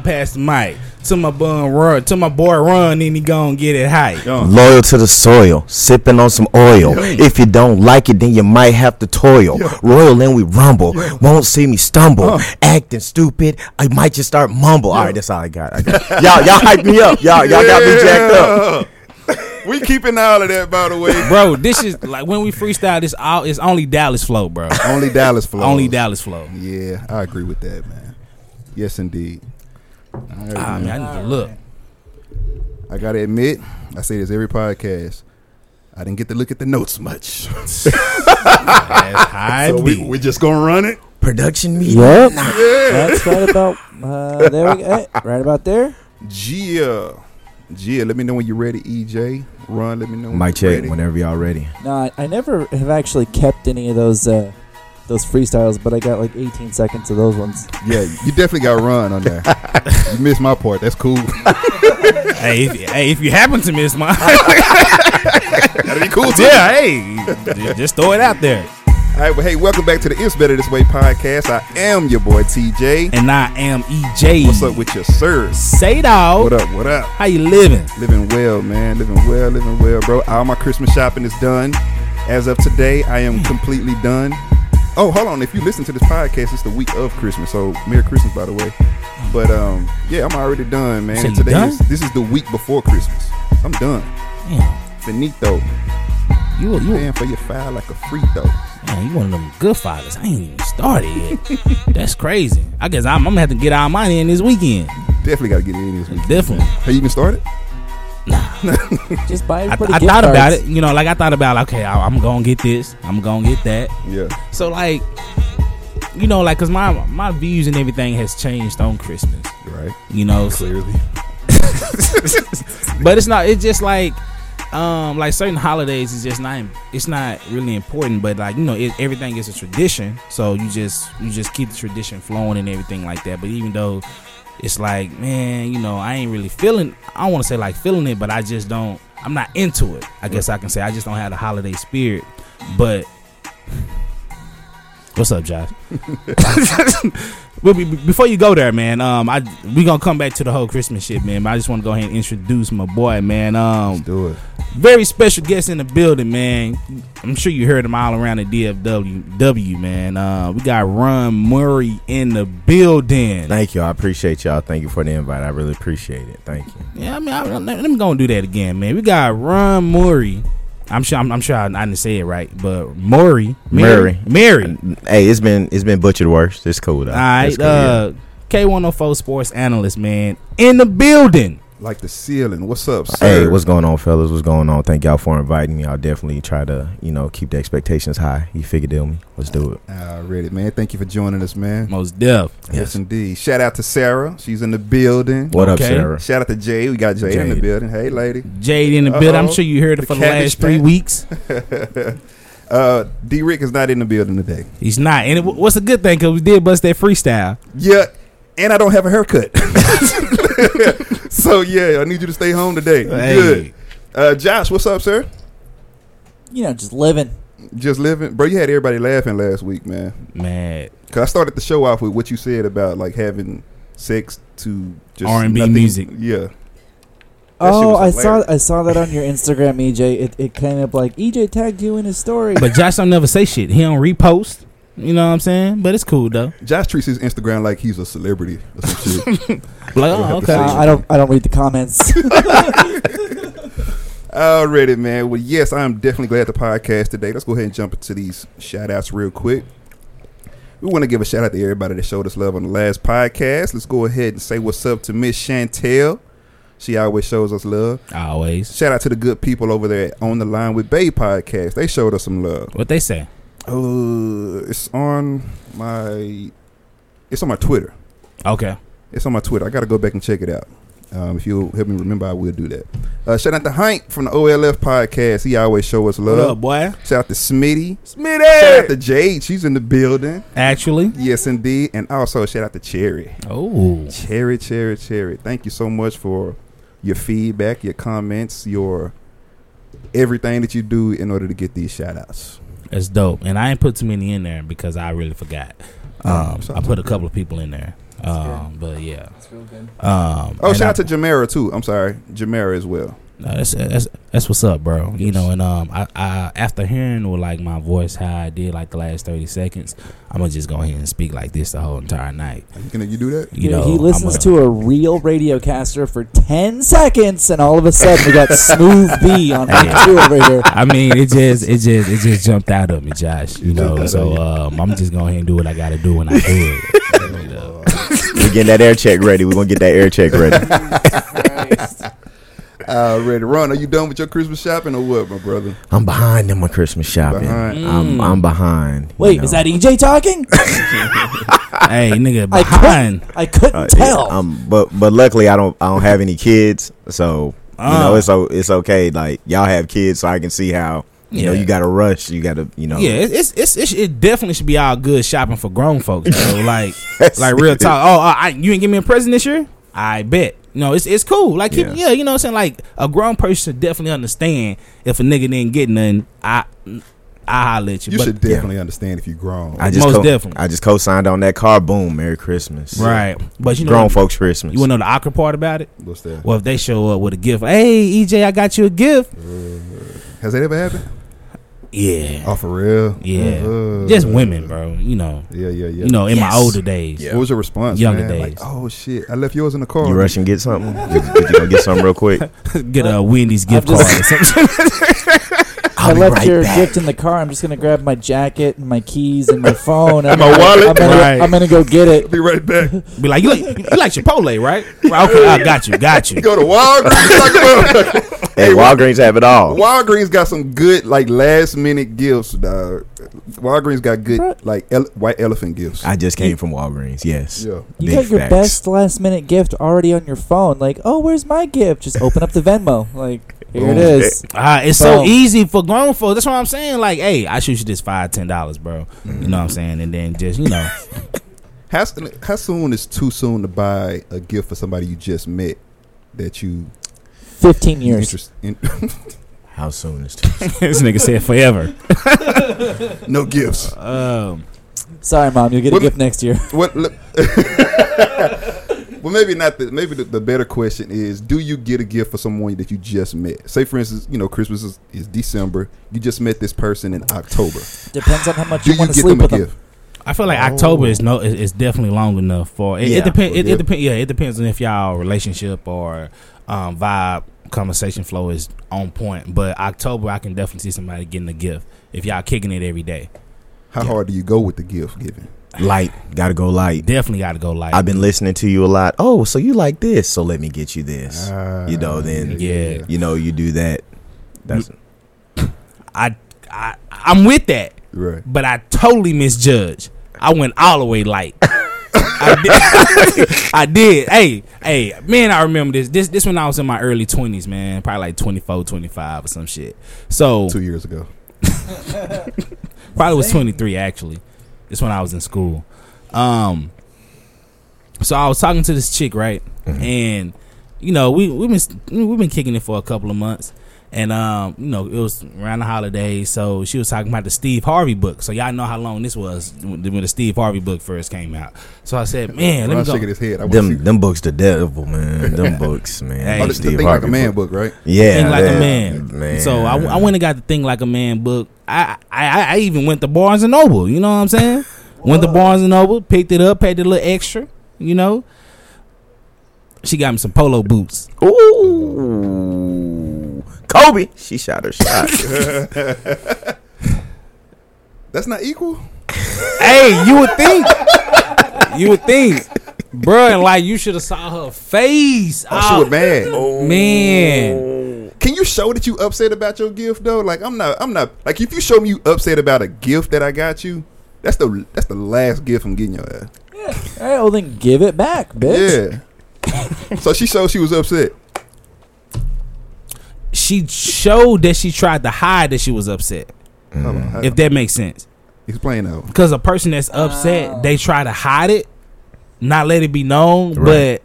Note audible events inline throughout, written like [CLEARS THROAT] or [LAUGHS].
Pass the mic to my bun Ron to my boy Ron and he gon' get it high. Loyal to the soil, sipping on some oil. If you don't like it, then you might have to toil. Royal and we rumble, won't see me stumble. Acting stupid, I might just start mumble. All right, that's all I got. I got- y'all, y'all hype me up. Y'all, y'all got me jacked up. [LAUGHS] we keeping all of that, by the way. Bro, this is like when we freestyle this all it's only Dallas flow, bro. Only Dallas flow. Only Dallas flow. Yeah, I agree with that, man. Yes, indeed. All right, Ah, man. man, I need to look. I gotta admit, I say this every podcast. I didn't get to look at the notes much, [LAUGHS] [LAUGHS] high so we, we just gonna Ron it. Production meeting. Yep. That's right about uh, there we go. [LAUGHS] right about there. Gia, Gia, let me know when you're ready. EJ, run. Let me know. When Mic you're check ready. whenever y'all ready. No, I, I never have actually kept any of those uh, those freestyles, but I got like 18 seconds of those ones. Yeah, you definitely got Ron on there. [LAUGHS] you missed my part. That's cool. [LAUGHS] hey, if, hey, if you happen to miss mine, [LAUGHS] That'd be cool too. yeah, hey, just throw it out there. All right, well, hey, welcome back to the It's Better This Way podcast. I am your boy TJ. And I am EJ. What's up with your sir? Say dog. What up? What up? How you living? Living well, man. Living well, living well, bro. All my Christmas shopping is done. As of today, I am hmm. completely done. Oh, hold on. If you listen to this podcast, it's the week of Christmas. So Merry Christmas, by the way. But um, yeah, I'm already done, man. So you today done? is this is the week before Christmas. I'm done. Damn, Finito. you you Paying for your file like a free throw. man, you one of them good fathers. I ain't even started yet. [LAUGHS] That's crazy. I guess I'm, I'm gonna have to get all mine in this weekend. Definitely got to get it in this week. Definitely. Have you even started? [LAUGHS] Just buy I, everybody I gift thought about cards. it. You know, like I thought about like, okay, I, I'm gonna get this. I'm gonna get that. Yeah. So like, you know, like, cause my my views and everything has changed on Christmas. Right. You know, so- Clearly. [LAUGHS] but it's not. It's just like, um, like certain holidays is just not. It's not really important. But like you know, it, everything is a tradition. So you just you just keep the tradition flowing and everything like that. But even though it's like, man, you know, I ain't really feeling. I don't want to say like feeling it, but I just don't. I'm not into it. I guess I can say I just don't have the holiday spirit. But [LAUGHS] what's up, Josh? [LAUGHS] Before you go there, man, um, I we gonna come back to the whole Christmas shit, man. But I just want to go ahead and introduce my boy, man. Um, Let's do it. Very special guest in the building, man. I'm sure you heard him all around the DFW, W, man. Uh, we got Ron Murray in the building. Thank you. I appreciate y'all. Thank you for the invite. I really appreciate it. Thank you. Yeah, I mean, I, let, let me go and do that again, man. We got Ron Murray. I'm sure. I'm, I'm sure I, I didn't say it right, but Murray, Murray. Mary. Hey, it's been it's been butchered worse. It's cool though. All right, It's cool, yeah. uh, K104 sports analyst, man, in the building. Like the ceiling. What's up, sir? Hey, what's going on, fellas? What's going on? Thank y'all for inviting me. I'll definitely try to, you know, keep the expectations high. You figure deal me. Let's do it. Already, man. Thank you for joining us, man. Most deaf. Yes. Yes. indeed. Shout out to Sarah. She's in the building. What Okay. up, Sarah? Shout out to Jay. We got Jay in the building. Hey, lady. Jade in the building. I'm sure you heard it The for the cabbage last three patch. weeks. [LAUGHS] Uh, Derrick is not in the building today. He's not. And it, what's a good thing? Because we did bust that freestyle. Yeah, and I don't have a haircut. [LAUGHS] [LAUGHS] so yeah, I need you to stay home today. Hey. Good. Uh, Josh, what's up, sir? You know, just living. Just living, bro. You had everybody laughing last week, man. Mad. Cause I started the show off with what you said about like having sex to just R&B music. Yeah. That Oh, I saw. I saw that on your Instagram, EJ. It, it came up like EJ tagged you in his story. but Josh don't never say shit. He don't repost. You know what I'm saying? But it's cool though. Josh treats his Instagram like he's a celebrity or some shit. [LAUGHS] Like, oh, okay. say Uh, I don't I don't read the comments. [LAUGHS] Already, man. Well, yes, I'm definitely glad the podcast today. Let's go ahead and jump into these shout outs real quick. We want to give a shout out to everybody that showed us love on the last podcast. Let's go ahead and say what's up to Miss Chantel. She always shows us love. Always. Shout out to the good people over there on the line with Bay Podcast. They showed us some love. What they say? Uh, it's on my, it's on my Twitter. Okay. It's on my Twitter. I got to go back and check it out. Um, if you'll help me remember, I will do that. Uh, shout out to Hank from the OLF podcast. He always show us What love. up, boy? Shout out to Smitty. Smitty. Shout out to Jade. She's in the building. Actually. Yes, indeed. And also shout out to Cherry. Oh. Cherry, Cherry, Cherry. Thank you so much for your feedback, your comments, your everything that you do in order to get these shout outs. That's dope. And I ain't put too many in there because I really forgot. Um, I put a couple of people in there. Um, but yeah. That's real good. Um, Oh, shout I- out to Jamera too. I'm sorry, Jamera as well. No, that's, that's that's what's up, bro. You know, and um, I, I after hearing with like my voice how I did like the last thirty seconds, I'm gonna just go ahead and speak like this the whole entire night. Can you do that? You Yeah, know, he listens I'm to a real radiocaster for 10 seconds, and all of a sudden we got [LAUGHS] Smooth B on Yeah. two over here. I mean, it just it just it just jumped out of me, Josh. You know, so um, I'm just going ahead and do what I got to do when I do it. [LAUGHS] You know? We getting that air check ready. We're gonna get that air check ready. [LAUGHS] Uh, ready, Ron? Are you done with your Christmas shopping or what, my brother? I'm behind in my Christmas shopping. Behind. I'm I'm behind. Wait, know. is that EJ talking? [LAUGHS] hey, nigga, I behind. couldn't, I couldn't Uh, tell. yeah, um, but but luckily I don't I don't have any kids, so you know Ah. it's o- it's okay. Like y'all have kids, so I can see how you know you got to rush. You got to you know. Yeah, it- it's, it's it's it definitely should be all good shopping for grown folks. Bro. like [LAUGHS] Yes. like real talk. Oh, uh, I, you ain't give me a present this year? I bet. No, it's it's cool. Like keep- Yeah. yeah. you know what I'm saying. Like a grown person should definitely understand if a nigga didn't get nothing. I I holler at you. You but, should definitely understand if you grown. I just Most co- definitely. I just co-signed on that car. Boom, Merry Christmas. right, but you know Grown folks Christmas. You wanna know the awkward part about it? What's that? Well, if they show up with a gift, hey EJ, I got you a gift. Has that ever happened? Yeah, Oh, for real? yeah, Uh, just women, bro. You know, Yeah, yeah, yeah. you know, in my older days. Yeah. What was your response? Younger man? days. Like, oh shit, I left yours in the car. you rush and get something. Did, did you go get something real quick? [LAUGHS] Get a Wendy's gift I'm card [LAUGHS] just- or something. I'll I left right your back. gift in the car. I'm just gonna grab my jacket and my keys and my phone. [LAUGHS] And My wallet. I'm gonna, Right. I'm gonna go get it. Be right back. Be like, you like, you like Chipotle, right? Right, [LAUGHS] Okay, I got you, got you. Go to Walgreens. Hey, Walgreens have it all. Walgreens got some good like last minute gifts, dog. Walgreens got good Bro. like ele- white elephant gifts. I just came from Walgreens. Yes. Yeah. You Big got your facts. best last minute gift already on your phone. Like, oh, where's my gift? Just open up the Venmo. Like, here Boom. it is. Ah, it's so easy for grown folks. That's what I'm saying. Like, hey, I shoot you this five, ten dollars, bro. You know what I'm saying? And then just, you know, [LAUGHS] How, how soon is too soon to buy a gift for somebody you just met that you Fifteen years. interest in? [LAUGHS] How soon is too? Soon? [LAUGHS] This nigga said forever. no gifts. Um, Sorry, mom. You'll get a gift next year. What? look- well, maybe not. The, maybe the, the better question is: Do you get a gift for someone that you just met? Say, for instance, you know, Christmas is, is December. You just met this person in October. Depends on how much you you want to sleep them a with them. gift? I feel like Oh. October is no, is, is definitely long enough for it. Yeah, it depends. It, yeah. it depends. Yeah, it depends on if y'all relationship or um, vibe conversation flow is on point. But October, I can definitely see somebody getting a gift if y'all kicking it every day. How Yeah. hard do you go with the gift giving? Light? Got to go light. Definitely got to go light. I've been listening to you a lot. Oh, so you like this? So let me get you this. Ah, You know, then- Yeah. You know, you do that. That's I, I, I'm with that. right. but I totally misjudged. I went all the way light. [LAUGHS] I did. [LAUGHS] I did. Hey, hey, man, I remember this. This this when I was in my early 20s, man. Probably like 24, 25 or some shit. So, Two years ago. [LAUGHS] probably was 23 actually. This when I was in school. Um so I was talking to this chick, right? And you know, we we've been we've been kicking it for a couple of months. And um, you know, it was around the holidays, so she was talking about the Steve Harvey book. So y'all know how long this was when the Steve Harvey book first came out. So I said, "Man, let me Ron's go." shaking his head. I want to see. them. Them books, the devil, man. [LAUGHS] Them books, man. Hey, Oh, the, the Steve thing like a Harvey man book. book, right? Yeah, Think like a man. man. So I, I went and got the thing like a man book. I, I I even went to Barnes and Noble. You know what I'm saying? Went to Barnes and Noble, picked it up, paid a little extra. You know. She got me some polo boots. Ooh, Kobe. She shot her shot. [LAUGHS] That's not equal. hey, you would think. You would think, bruh, and like you should have saw her face. Oh, she was oh. mad. man. Oh. Can you show that you upset about your gift though? Like I'm not. I'm not. Like if you show me you upset about a gift that I got you, that's the that's the last gift I'm getting your ass. All right, well then give it back, bitch. Yeah. so she showed she was upset. She showed that she tried to hide that she was upset. Hold on. If that makes sense. Explain that. Because a person that's upset, oh. they try to hide it, not let it be known, Right. but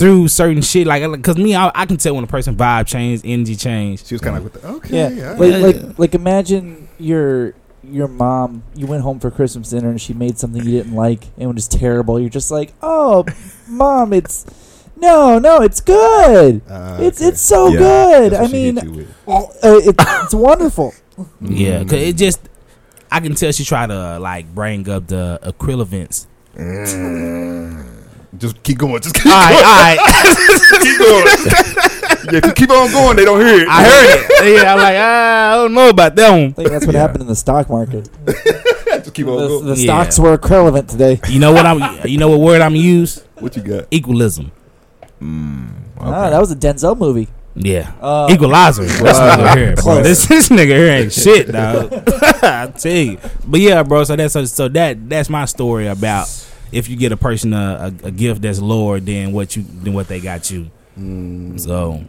through certain shit, like, because me, I, I can tell when a person vibe change, energy change. She was kind of like, with the, okay. Yeah, all like right. like like imagine you're your mom, you went home for Christmas dinner and she made something you didn't like and it was just you're just like, oh, mom, it's no, no, it's good. Ah, It's okay. it's so Yeah. good. I mean, hit you with. uh, it, it's [LAUGHS] wonderful. Yeah, cause it just I can tell she tried to like bring up the equivalence. Just keep going. Just keep All right, going. all right. [LAUGHS] keep going. yeah, if you keep on going, they don't hear it. I heard it. Yeah, I'm like, ah, I don't know about that one. I think that's what Yeah. happened in the stock market. [LAUGHS] Just keep on The, going. the Yeah. stocks were equivalent today. You know what I'm? You know what word I'm use? What you got? Equalism. Ah, that was a Denzel movie. Yeah. Uh, Equalizer. This nigga here, bro. This, this nigga here ain't [LAUGHS] shit, dog. I tell you. But yeah, bro. So that's so that that's my story about if you get a person a, a, a gift that's lower than what you than what they got you. Mm. So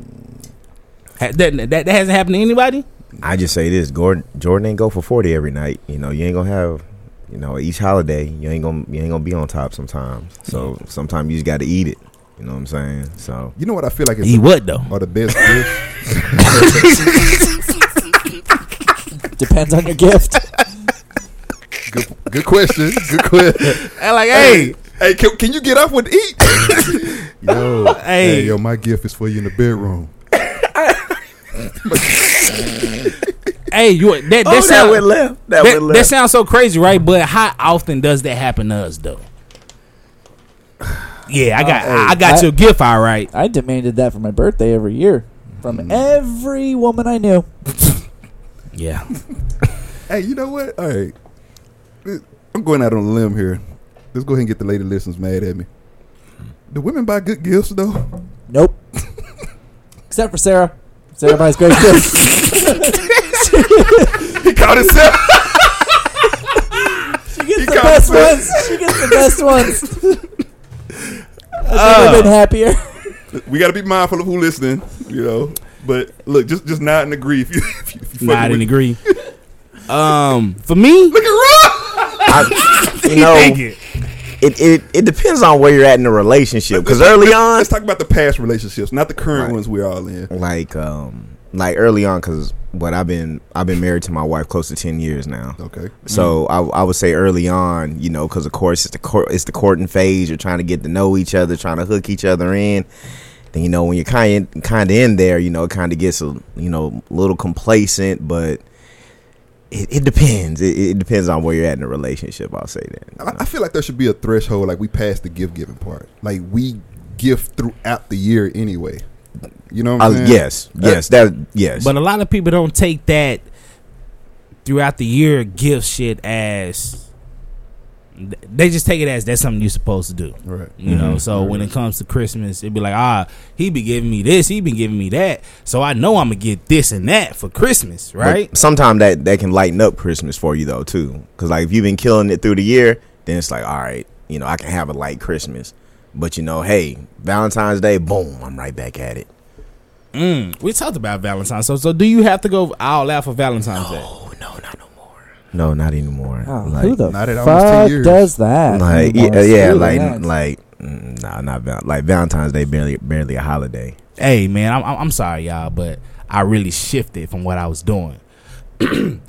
ha- that, that that hasn't happened to anybody. I just say this: Gordon Jordan ain't go for forty every night. You know, you ain't gonna have. You know, each holiday you ain't gonna you ain't gonna be on top sometimes. So sometimes you just got to eat it. You know what I'm saying? So You know what I feel like is He would though. Or the best gifts? [LAUGHS] Depends on your gift. Good, good question. Good question. [LAUGHS] I'm like, hey, Hey, can, can you get up with eat? [LAUGHS] yo, Hey. yo, my gift is for you in the bedroom. [LAUGHS] hey, you that that, oh, that sound- went left. That, that, went that sounds so crazy, right? But how often does that happen to us, though? [SIGHS] Yeah, I got Uh, hey, I got I- your gift, all right. I demanded that for my birthday every year from every woman I knew. Yeah, Hey, you know what? All right, I'm going out on a limb here. Let's go ahead and get the lady listeners mad at me. Do women buy good gifts though? Nope. [LAUGHS] Except for Sarah. Sarah buys great gifts. [LAUGHS] [LAUGHS] He caught himself. She gets He the got best upset. ones. She gets the best ones. I've Oh. never been happier. we got to be mindful of who listening, you know. But look, just just nod and agree if you if you, if you not fucking in with- agree. Um, for me, Look at Rob. I, [LAUGHS] you know, it, it it depends on where you're at in the relationship. Because early on, Let's talk about the past relationships, not the current Right. ones we're all in. like um like early on, because what I've been I've been married to my wife close to ten years now. Okay. So I, I would say early on, you know, because of course it's the court, it's the courting phase. You're trying to get to know each other, trying to hook each other in. Then you know when you're kind of kind of in there, you know, it kind of gets a you know a little complacent, but it, it depends. It, it depends on where you're at in the relationship. I'll say that. you know. I, I feel like there should be a threshold. Like we passed the gift giving part. Like we gift throughout the year anyway. You know what I'm Uh, saying? yes, yes, that yes. but a lot of people don't take that throughout the year gift shit as they just take it as that's something you're supposed to do. Right. You know, Mhm. so when it comes to Christmas, it'd be like, ah, he be giving me this, he been giving me that, so I know I'm gonna get this and that for Christmas, right? Sometimes that that can lighten up Christmas for you though too, because like if you've been killing it through the year, then it's like all right, you know, I can have a light Christmas. But you know, hey, Valentine's Day, boom, I'm right back at it. Mm, we talked about Valentine's, so so do you have to go all out for Valentine's Day? Oh no, not no more. No, not anymore. Oh, like, who the not at fuck does that? like anymore? yeah, yeah, like that. like mm, nah, not val- like Valentine's Day barely barely a holiday. Hey man, I'm I'm I'm sorry y'all, but I really shifted from what I was doing. [CLEARS THROAT]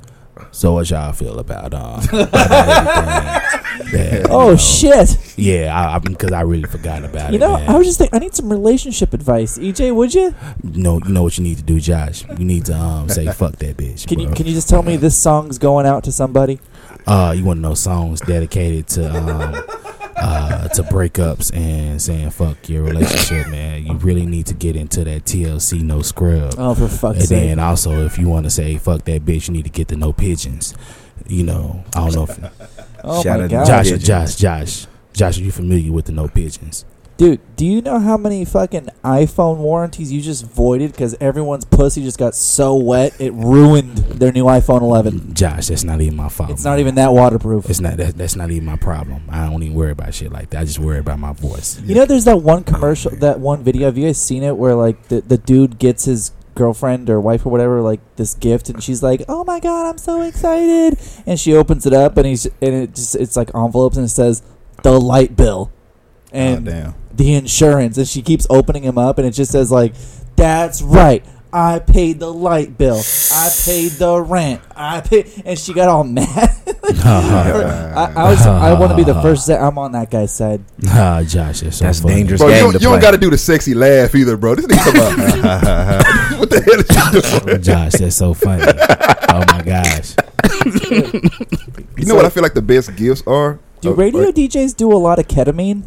so what y'all feel about um about that, you Oh know, shit! Yeah, I, I because I really forgot about You it. You know, man. I was just thinking. I need some relationship advice. EJ, would you? know, you know what you need to do, Josh. You need to um say [LAUGHS] fuck that bitch. Can you can you just tell me this song's going out to somebody? uh you want to know songs dedicated to um uh to breakups and saying fuck your relationship, man. You really need to get into that TLC no scrub. Oh, for fuck's And sake! then also, if you want to say "fuck that bitch," you need to get the no pigeons. You know, I don't know if [LAUGHS] Oh Shout my out god, Josh, pigeons. Josh, Josh, Josh, are you familiar with the no pigeons? dude! Do you know how many fucking iPhone warranties you just voided because everyone's pussy just got so wet it ruined their new iPhone 11? Josh, that's not even my fault. It's not even that waterproof. It's not. That, that's not even my problem. I don't even worry about shit like that. I just worry about my voice. You know, there's that one oh, commercial, that one video. Have you guys seen it where like the the dude gets his girlfriend or wife or whatever like this gift, and she's like, "Oh my god, I'm so excited!" And she opens it up, and he's and it just it's like envelopes, and it says the light bill Oh and damn. the insurance, and she keeps opening him up, and it just says like, "That's right." I paid the light bill. I paid the rent. I paid, and she got all mad. [LAUGHS] [LAUGHS] I, I was. I want to be the [LAUGHS] first. to say I'm on that guy's side. Ah, Josh, that's so That's funny. dangerous. Bro, you game don't, to you don't play. got to do the sexy laugh either, bro. This nigga come about. what the hell is you doing? Josh, that's so funny. oh my gosh. You know what I feel like the best gifts are? Do Uh, radio like DJs do a lot of ketamine?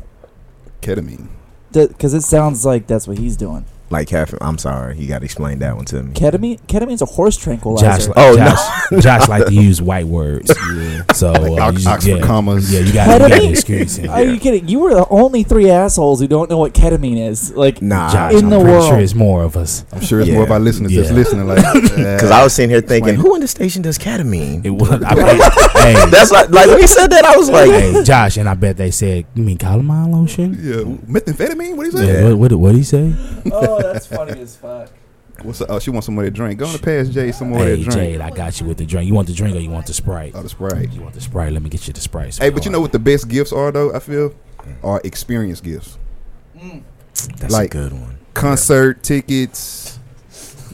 ketamine. Because it sounds like that's what he's doing. Like caffeine. I'm sorry, you got to explain that one to me. Ketamine. Ketamine's a horse tranquilizer. Josh, Oh, no. Josh, Josh like to [LAUGHS] use white words. So uh, Ox- you- Oxford yeah, commas. Yeah, you got to Ketamine? excuse him. Are you kidding? You were the only three assholes who don't know what ketamine is. Like, Nah, Josh, in I'm the pretty world. sure it's more of us. I'm sure it's Yeah. more of our listeners that's Yeah. listening. Like, [LAUGHS] Because I was sitting here thinking, Explain. who in the station does ketamine? It was. I bet, hey, [LAUGHS] That's like, like when he said that, I was like, hey, Josh, and I bet they said, "You mean calamine lotion?" yeah, methamphetamine. What do you say? Yeah. What, what what did he say? Oh, that's funny as fuck. What's up? Oh, she wants some more to drink. Go on to pass Jay some more Hey, to drink. Jade, I got you with the drink. You want the drink or you want the sprite? Oh, the Sprite. You want the sprite? Let me get you the sprite. Hey, but you know what the best gifts are though? I feel are experience gifts. Mm. that's like- a good one. Concert tickets,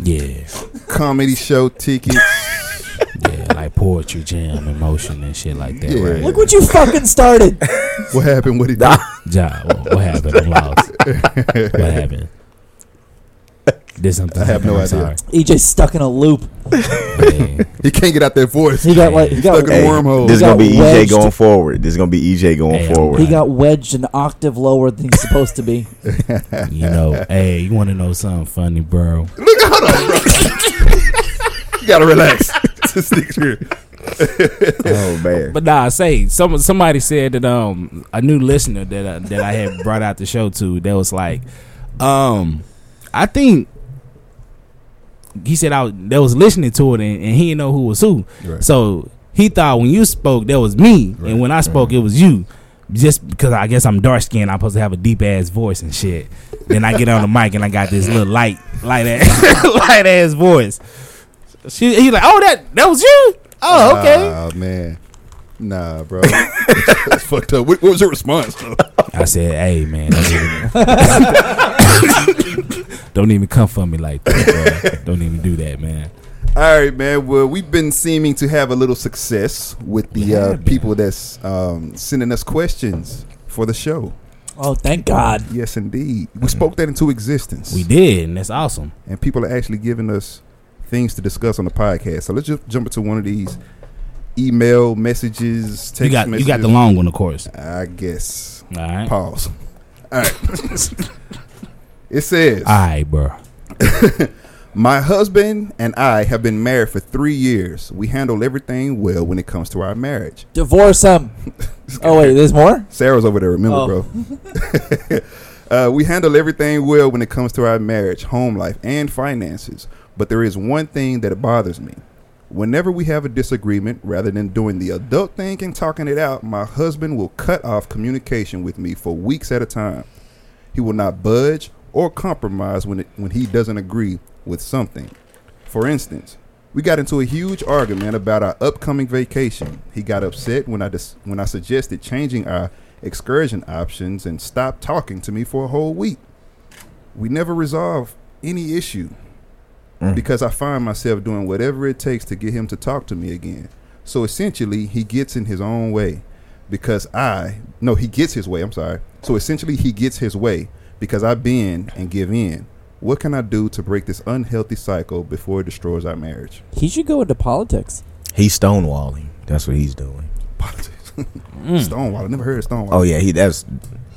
Yeah, comedy show tickets. [LAUGHS] yeah, like poetry jam, emotion, and shit like that. Yeah. Right? Look what you fucking started. [LAUGHS] what happened? What he did? Ja, what, what happened? I'm lost. [LAUGHS] what happened? Did something? I have no happen? I'm idea. EJ's stuck in a loop. sorry. [LAUGHS] He can't get out that voice. He got like he got stuck in Hey, a wormhole. This is gonna got be EJ going forward. This is gonna be EJ going Hey, forward. he got wedged an octave lower than he's supposed to be. [LAUGHS] you know, hey, you want to know something funny, bro? Look, hold on, bro. [LAUGHS] you gotta relax. this nigga's here. oh man. But nah, say some somebody said that um a new listener that uh, that I had brought out the show to that was like, um, I think he said I was, that was listening to it and, and he didn't know who was who. Right. So he thought when you spoke that was me, Right, and when I spoke it was you. Just because I guess I'm dark skinned, I'm supposed to have a deep ass voice and shit. Then I get on the [LAUGHS] mic and I got this little light, light ass, [LAUGHS] light ass voice. She, he like, oh that that was you. Oh okay. Oh man. Nah, bro. That's [LAUGHS] fucked up. What, what was your response? though? I said, "Hey, man, don't even, [LAUGHS] don't even come for me like that. Bro. Don't even do that, man." All right, man. Well, we've been seeming to have a little success with the We uh, people that's um, sending us questions for the show. Oh, thank God. Yes, indeed. We spoke that into existence. We did, and that's awesome. and people are actually giving us things to discuss on the podcast. So let's just jump into one of these email messages, text You got messages. you got the long one, of course. I guess. All right, Pause. All right. [LAUGHS] it says, right, bro. [LAUGHS] "My husband and I have been married for three years. We handle everything well when it comes to our marriage." Divorce him. [LAUGHS] Oh wait, there's more. Sarah's over there. Remember, Oh. bro. uh, we handle everything well when it comes to our marriage, home life, and finances. But there is one thing that bothers me. Whenever we have a disagreement, rather than doing the adult thing and talking it out, my husband will cut off communication with me for weeks at a time. He will not budge or compromise when it, when he doesn't agree with something. For instance, we got into a huge argument about our upcoming vacation. He got upset when I dis- when I suggested changing our excursion options and stopped talking to me for a whole week. We never resolved any issue because I find myself doing whatever it takes to get him to talk to me again. So essentially, he gets in his own way because I no, he gets his way. I'm sorry. So essentially, he gets his way because I bend and give in. What can I do to break this unhealthy cycle before it destroys our marriage? He should go into politics. He's stonewalling. That's what he's doing. Politics. [LAUGHS] Mm. Stonewall. I never heard of Stonewall. Oh yeah, he that's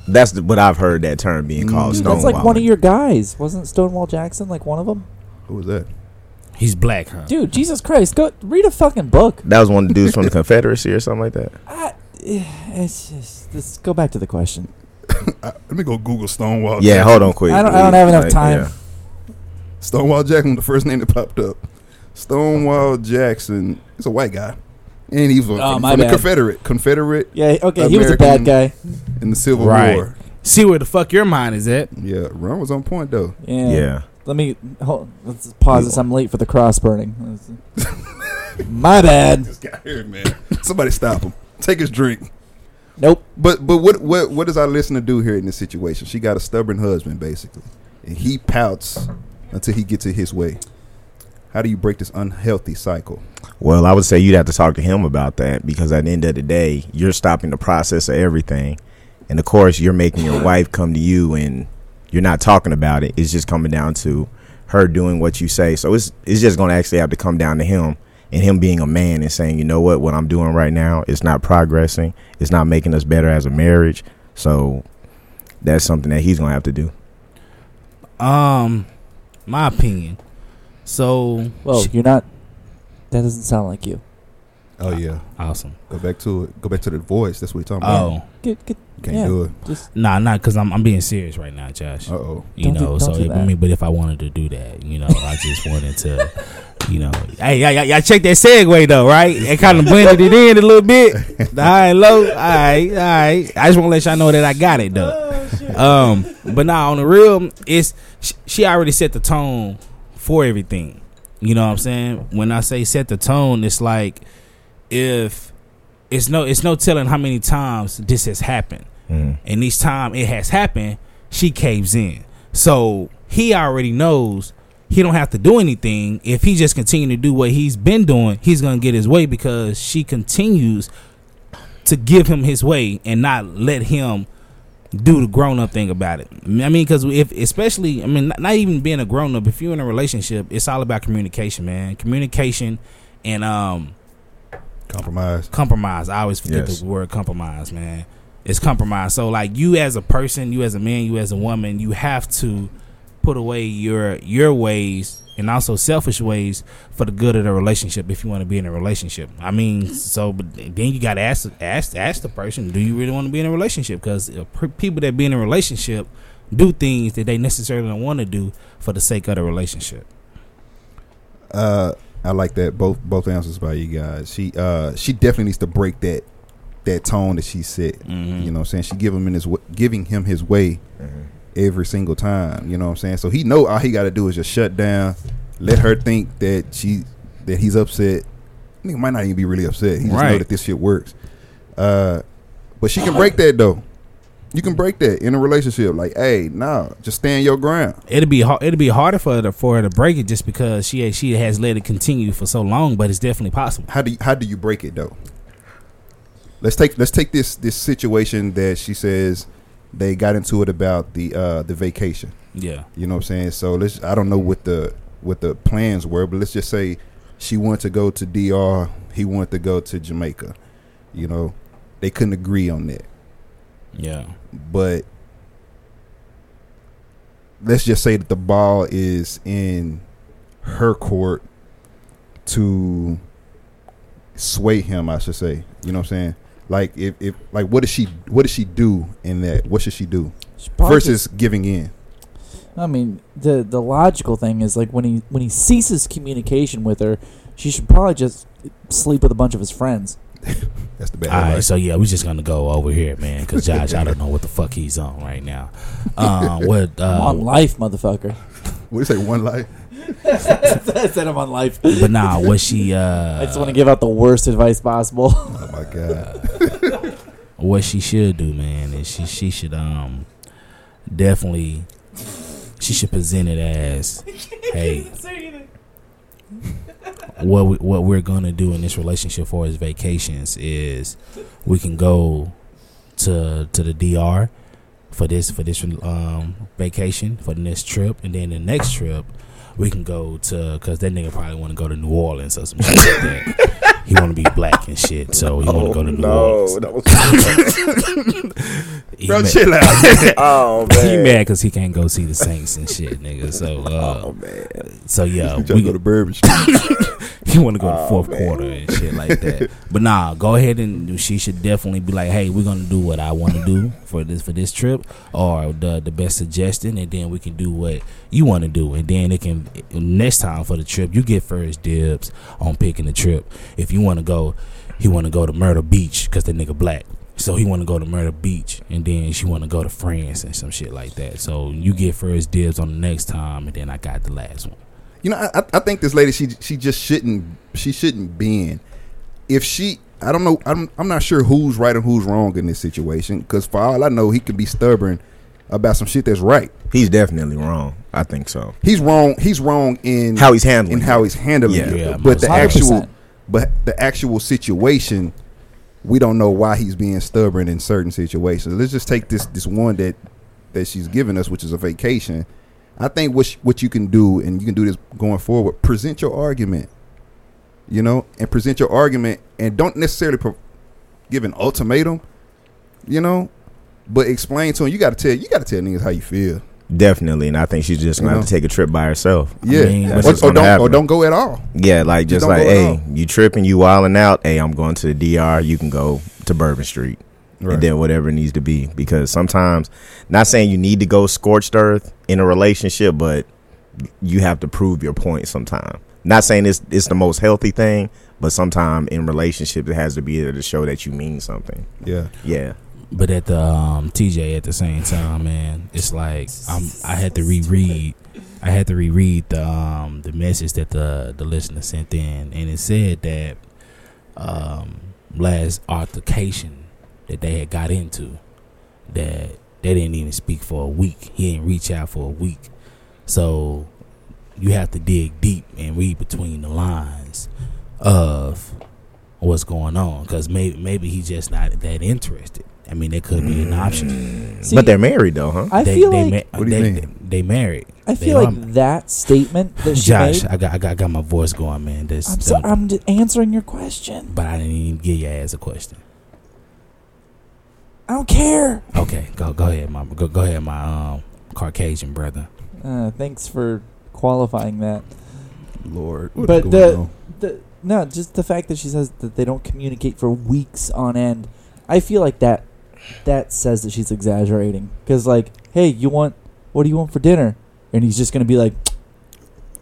that's the, what I've heard that term being called Mm. Dude, stonewalling. that's like one of your guys. Wasn't Stonewall Jackson like one of them? Who was that? He's black, huh? Dude, Jesus Christ, go read a fucking book. that was one of the dudes from the [LAUGHS] Confederacy or something like that. I, it's just let's go back to the question. [LAUGHS] Let me go Google Stonewall. Yeah, Jackson. hold on quick. I don't- I don't have enough Like, time. yeah. Stonewall Jackson, the first name that popped up. Stonewall Jackson is a white guy, and he was Oh, from, from the. Confederate, Confederate Yeah, okay, he was a bad guy. in the Civil Right. War. See where the fuck your mind is at. Yeah, Ron was on point though. Yeah. Yeah. Let me hold, let's pause this. I'm late for the cross burning. [LAUGHS] My bad. This guy here, man. Somebody stop him. Take his drink. Nope. But but what what what does our listener do here in this situation? She got a stubborn husband, basically, and he pouts until he gets it his way. How do you break this unhealthy cycle? Well, I would say you'd have to talk to him about that because at the end of the day, you're stopping the process of everything. And of course, you're making your wife come to you and you're not talking about it. It's just coming down to her doing what you say. So it's it's just going to actually have to come down to him and him being a man and saying, "You know what? What I'm doing right now is not progressing. It's not making us better as a marriage." So that's something that he's going to have to do. Um, my opinion. So, Well, sh- you're not. That doesn't sound like you. Oh yeah, awesome. go back to it. Go back to the voice. That's what we're talking about. Oh, Get, get, You can't yeah. do it. just nah, not because I'm I'm being serious right now, Josh. Uh oh. you Don't know, don't so do if, I mean, but if I wanted to do that, you know, I just wanted to, you know, hey, y'all, y'all, y'all check that segue though, right? It kind of blended it in a little bit. [LAUGHS] All right, high low, all right, all right. I just want to let y'all know that I got it though. Um, but now on the real, it's she, she already set the tone for everything. You know what I'm saying? When I say set the tone, it's like if it's no, it's no telling how many times this has happened Mm. and each time it has happened, she caves in. So he already knows he don't have to do anything. If he just continue to do what he's been doing, he's gonna get his way because she continues to give him his way and not let him do the grown up thing about it. I mean, because if especially, I mean, not, not even being a grown up, if you're in a relationship, it's all about communication, man. Communication and um Compromise. compromise. I always forget Yes. the word compromise, man. It's compromise. So like you as a person, you as a man, you as a woman, you have to put away your your ways and also selfish ways for the good of the relationship if you want to be in a relationship. I mean, so but then you got to ask ask ask the person, do you really want to be in a relationship? Because people that be in a relationship do things that they necessarily don't want to do for the sake of the relationship. Uh, I like that both both answers by you guys. She uh she definitely needs to break that that tone that she set. Mhm. You know, what I'm saying she give him in his giving him his way every single time. You know what I'm saying? So he know all he got to do is just shut down, let her think that she that he's upset. Nigga might not even be really upset. He just know that this shit works. Uh, but she can break that though. You can break that in a relationship. Like, hey, nah, just stand your ground. It'll be hard, it'll be harder for her to, for her to break it just because she she has let it continue for so long, but it's definitely possible. How do you, how do you break it though? Let's take let's take this this situation that she says they got into it about the uh the vacation. Yeah, You know what I'm saying? So let's I don't know what the what the plans were, but let's just say she wanted to go to DR, he wanted to go to Jamaica. You know, they couldn't agree on that. Yeah, But let's just say that the ball is in her court to sway him, I should say. You know what I'm saying? Like if, if like what does she what does she do in that? What should she do? Versus giving in. I mean, the the logical thing is like when he when he ceases communication with her, she should probably just sleep with a bunch of his friends. [LAUGHS] That's the bad All right, so yeah, we're just gonna go over here, man, because Josh, I don't know what the fuck he's on right now. Um, [LAUGHS] what? I'm on Uh, life, motherfucker. What do you say? One life? I [LAUGHS] said I'm on life. but nah, what she? Uh, I just want to give out the worst advice possible. Oh my god. what she should do, man, is she she should um definitely she should present it as, hey, what we, what we're gonna do in this relationship for his vacations is we can go to to the DR for this for this um vacation for the next trip, and then the next trip we can go to because that nigga probably want to go to New Orleans or some shit like that. [LAUGHS] He want to be black and shit, so he want to go to New Orleans. [LAUGHS] He Bro, mad- chill out. [LAUGHS] oh man, He mad because he can't go see the Saints and shit, nigga. So, uh, Oh man. so yeah, we, go to Bourbon Street. [LAUGHS] he want to go to Oh, fourth man. quarter and shit like that. But nah, go ahead and she should definitely be like, hey, we're gonna do what I want to do for this for this trip, or the the best suggestion, and then we can do what you want to do, and then it can next time for the trip you get first dibs on picking the trip. If you want to go, he want to go to Myrtle Beach because the nigga black. So he want to go to Myrtle Beach, and then she want to go to France and some shit like that. So you get first dibs on the next time, and then I got the last one. You know, I, I think this lady she she just shouldn't she shouldn't be in. If she, I don't know, I'm I'm not sure who's right and who's wrong in this situation. Because for all I know, he could be stubborn about some shit that's right. He's definitely wrong. I think so. He's wrong. He's wrong in How he's handling in how it. he's handling Yeah. it. Yeah, but the actual, 100%. But the actual situation, we don't know why he's being stubborn in certain situations. Let's just take this this one that that she's giving us, which is a vacation. I think what sh- what you can do, and you can do this going forward. Present your argument, you know, and present your argument, and don't necessarily pro- give an ultimatum, you know, but explain to him. You got to tell you got to tell niggas how you feel. Definitely, and I think she's just gonna You have to take a trip by herself. Yeah, mean, or, or don't or don't go at all. Yeah, like just don't like, hey, you tripping, you wilding out. Hey, I'm going to the DR. You can go to Bourbon Street, and then whatever it needs to be. Because sometimes, not saying you need to go scorched earth in a relationship, but you have to prove your point. Sometime, not saying it's it's the most healthy thing, but sometime in relationships, it has to be there to show that you mean something. yeah. Yeah, But at the um, TJ at the same time, man, it's like I'm. I had to reread. I had to reread the um, the message that the the listener sent in, and it said that um, last altercation that they had got into, that they didn't even speak for a week. He didn't reach out for a week, so you have to dig deep and read between the lines of what's going on because maybe maybe he's just not that interested. I mean, it could be an option. See, but they're married though, huh? I they, feel they, like ma- What do you they, mean? They, married. I They feel are- like that statement that she Josh, made. I got, I got, I got my voice going, man. This, I'm sorry. I'm just answering your question. but I didn't even give your ass a question. I don't care. Okay, go, go ahead, my, go, go ahead, my um Caucasian brother. Uh, thanks for qualifying that. Lord, what But the- on? The, no, just the fact that she says that they don't communicate for weeks on end. I feel like that that says that she's exaggerating. Because like, hey, you want what do you want for dinner? And he's just gonna be like,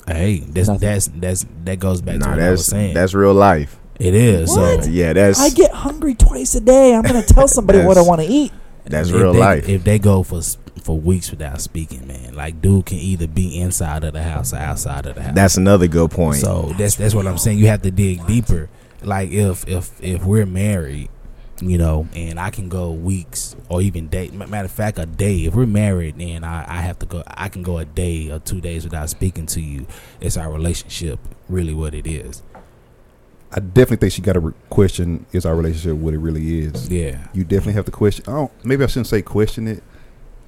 Hey, that's Nothing. that's that's that goes back to Nah, what I was that's saying. that's real life. it is. What? So Yeah, that's I get hungry twice a day. I'm gonna tell [LAUGHS] somebody what I want to eat. that's if real they, life. If they go for for weeks without speaking, man, like dude can either be inside of the house or outside of the house. That's another good point. So that's that's what I'm saying. You have to dig deeper. Like if if if we're married, you know, and I can go weeks or even day. Matter of fact, a day. If we're married, and I I have to go. I can go a day or two days without speaking to you. It's our relationship really what it is. I definitely think she got to re- question is our relationship what it really is. Yeah. You definitely have to question. Oh, maybe I shouldn't say question it.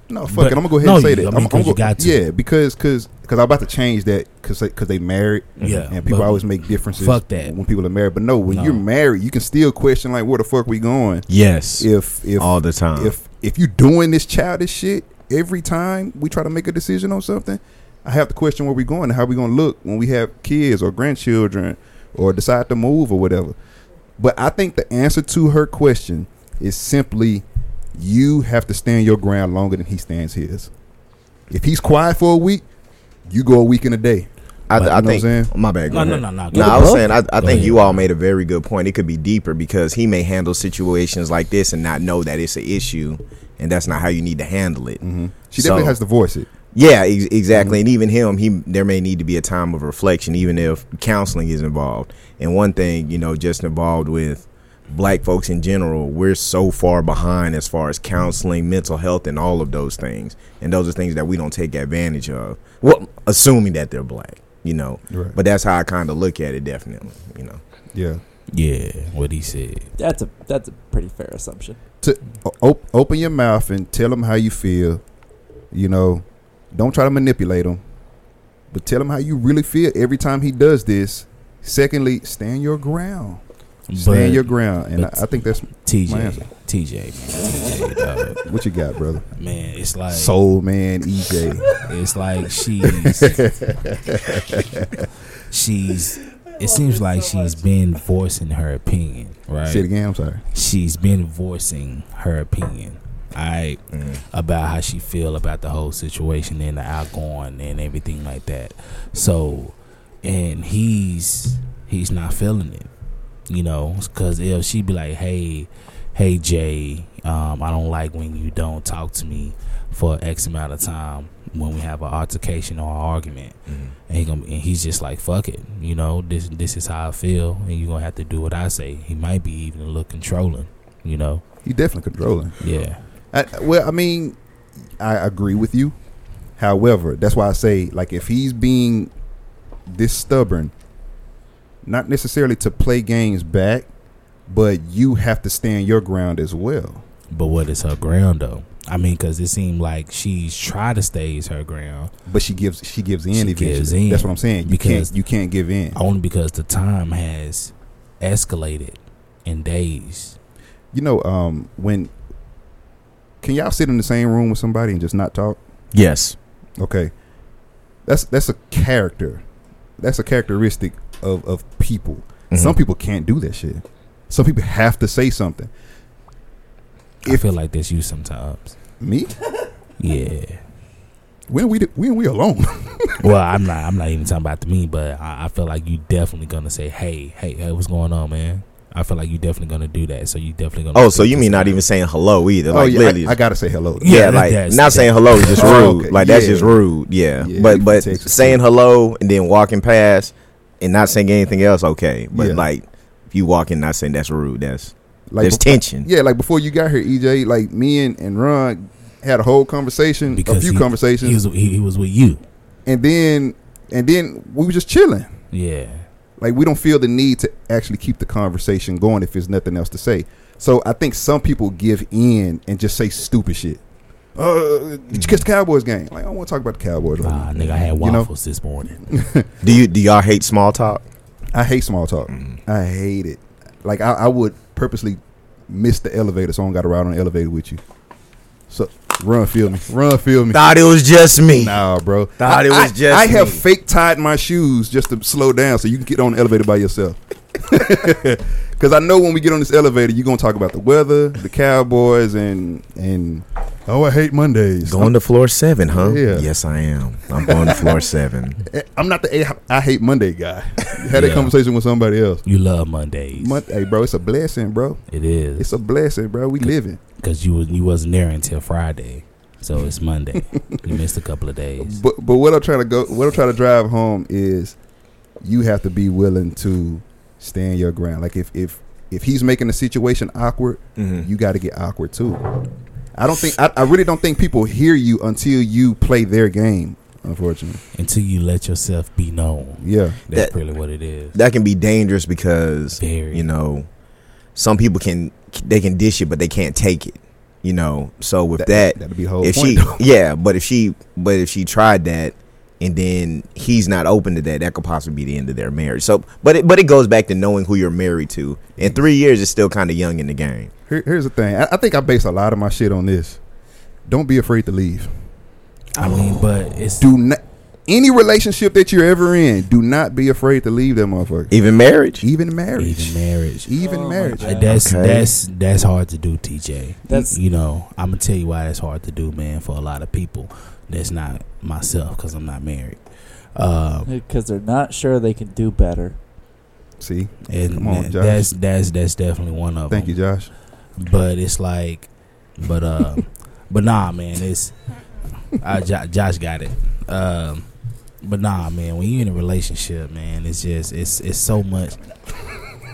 No, fuck But- it. I'm gonna go ahead no, and say you- that. I mean, I'm, I'm go- got to. Yeah, because because because I'm about to change that because because they married. Yeah, and people always make differences. fuck that. when people are married. But no, when No. you're married, you can still question like where the fuck we going. yes, If if all the time. if if you doing this childish shit every time we try to make a decision on something, I have to question where we going and how we gonna look when we have kids or grandchildren or decide to move or whatever. But I think the answer to her question is simply you have to stand your ground longer than he stands his. If he's quiet for a week, you go a week in a day. I, But- I You know what I'm saying? My bad. go No, no, ahead. no, no. No, I was saying I, I think ahead. you all made a very good point. It could be deeper because he may handle situations like this and not know that it's an issue, and that's not how you need to handle it. hmm She So- definitely has to voice it. Yeah, ex- exactly. And even him, he there may need to be a time of reflection, even if counseling is involved. And one thing, you know, just involved with black folks in general, we're so far behind as far as counseling, mental health, and all of those things. And those are things that we don't take advantage of. Well, assuming that they're black, you know. Right. But that's how I kind of look at it, definitely. You know. Yeah. Yeah, what he said. That's a that's a pretty fair assumption. to op- open your mouth and tell them how you feel. You know, don't try to manipulate them, but tell him how you really feel every time he does this. Secondly, stand your ground. Stand your ground, and I, I think that's my TJ, answer. TJ, man, TJ, dog. [LAUGHS] what you got, brother. man, it's like Soul man, EJ. It's like she's [LAUGHS] she's it seems like she's been voicing her opinion, right? Say it again. I'm sorry. She's been voicing her opinion. Alright, Mm. about how she feel about the whole situation and the outgoing and everything like that. So, and he's he's not feeling it, you know, because if she be like, "Hey, hey Jay, um, I don't like when you don't talk to me for X amount of time when we have an altercation or an argument," Mm. and, he gonna, and he's just like, "Fuck it," you know, this this is how I feel, and you're gonna have to do what I say. He might be even a little controlling, you know. He definitely controlling. Yeah, I, well, I mean, I agree with you. However, that's why I say like if he's being this stubborn, not necessarily to play games back, but you have to stand your ground as well. But what is her ground though? I mean, because it seemed like she's tried to stage her ground But she gives she gives in She eventually. gives in That's what I'm saying. You can't you can't give in. only because the time has escalated in days. You know, um, when can y'all sit in the same room with somebody and just not talk? Yes. Okay, that's that's a character. That's a characteristic of of people. Mhm. Some people can't do that shit. Some people have to say something. I feel like that's you sometimes. Me? Yeah. When we when we alone? [LAUGHS] Well, I'm not. I'm not even talking about the me, but I, I feel like you definitely gonna say, "Hey, hey, hey, what's going on, man?" I feel like you definitely gonna do that. So you definitely gonna. Oh, so you mean not even saying hello either? oh Like yeah, literally, I, I gotta say hello. yeah, Yeah, like that's- not saying hello is just [LAUGHS] rude. Oh, okay. Like that's just rude. Yeah, Yeah, but but saying hello and then walking past and not saying anything else, okay. But Yeah. like if you walk in not saying that's rude, that's Like there's bef- tension. Yeah, like before you got here, EJ, like me and, and Ron had a whole conversation, a few he, conversations, He was he, he was with you. and then and then we were just chilling. Yeah. Like we don't feel the need to actually keep the conversation going if there's nothing else to say. So I think some people give in and just say stupid shit. Uh, did you catch the Cowboys game? Like I don't want to talk about the Cowboys. right Ah, nigga, I had You know? waffles this morning. [LAUGHS] Do you do y'all hate small talk? I hate small talk. I hate it. Like I, I would purposely miss the elevator so I don't got to ride on the elevator with you. So run, feel me, run, feel me. Thought it was just me. Nah, bro. Thought I, it was I- just I have me. fake tied my shoes just to slow down so you can get on the elevator by yourself. [LAUGHS] Because I know when we get on this elevator, you're gonna talk about the weather, the Cowboys, and and oh, I hate Mondays. Going to floor seven, huh? Yeah. Yes, I am. I'm going to floor seven. I'm, [LAUGHS] eh, I'm not the I- I hate Monday guy. [LAUGHS] Had that Yeah. conversation with somebody else. You love Mondays. Mon- hey, bro, it's a blessing, bro. it is It's a blessing, bro. We living. because you was you wasn't there until Friday, so it's Monday. you missed a couple of days. But but what I'm trying to go, what I'm trying to drive home is, you have to be willing to stand your ground. Like if if if he's making the situation awkward, Mhm. you got to get awkward too. I don't think I, I really don't think people hear you until you play their game. Unfortunately, Until you let yourself be known. yeah, That's That- really what it is. That can be dangerous because Very. you know some people can they can dish it, but they can't take it. You know, so with that, that'd be whole if point. she [LAUGHS] yeah, but if she but if she tried that and then he's not open to that, that could possibly be the end of their marriage. So, but it but it goes back to knowing who you're married to. And three years is still kind of young in the game. Here, here's the thing. I, I think I base a lot of my shit on this. Don't be afraid to leave. I mean, but it's Do not any relationship that you're ever in. Do not be afraid to leave that motherfucker. Even marriage. Even marriage. even marriage. Even Oh my marriage. God. That's Okay. that's that's hard to do, TJ. That's- you know I'm gonna tell you why that's hard to do, man. For a lot of people, that's not myself because I'm not married. Uh, because they're not sure they can do better. See, and Come on, Josh. that's that's that's definitely one of thank them. Thank you, Josh. But it's like, but uh, [LAUGHS] but nah, man. It's uh, Jo- Josh got it. Um, but nah, man. When you're in a relationship, man, it's just it's it's so much.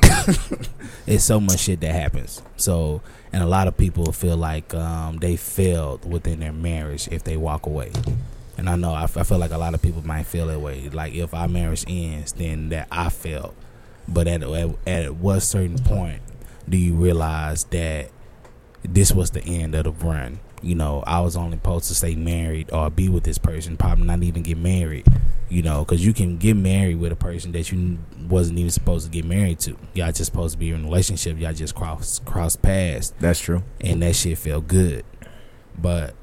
[COUGHS] it's so much shit that happens. So, and a lot of people feel like um, they failed within their marriage if they walk away. And I know I, feel like a lot of people might feel that way. Like if our marriage ends, then that I failed. But at at, at what certain point do you realize that this was the end of the run? You know, I was only supposed to stay married or be with this person, probably not even get married. You know, because you can get married with a person that you wasn't even supposed to get married to. Y'all just supposed to be in a relationship. Y'all just cross cross paths That's true. and that shit felt good. But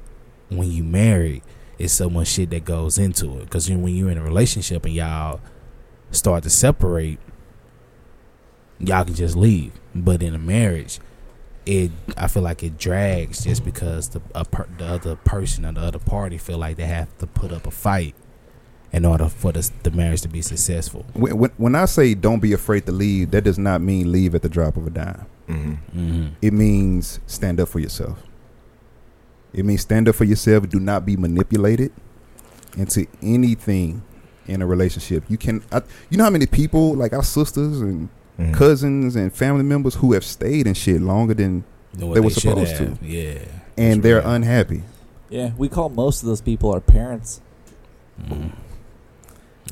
when you married, it's so much shit that goes into it. Because when you're in a relationship and y'all start to separate, y'all can just leave. But in a marriage, it I feel like it drags just because the a per, the other person or the other party feel like they have to put up a fight in order for the, the marriage to be successful. When, when, when I say don't be afraid to leave, that does not mean leave at the drop of a dime. hmm hmm It means stand up for yourself. It means stand up for yourself. Do not be manipulated into anything in a relationship. You can, I, you know how many people like our sisters and Mhm. cousins and family members who have stayed in shit longer than What They were should supposed have. to. Yeah. and That's they're right. unhappy. Yeah, we call most of those people our parents. Mm.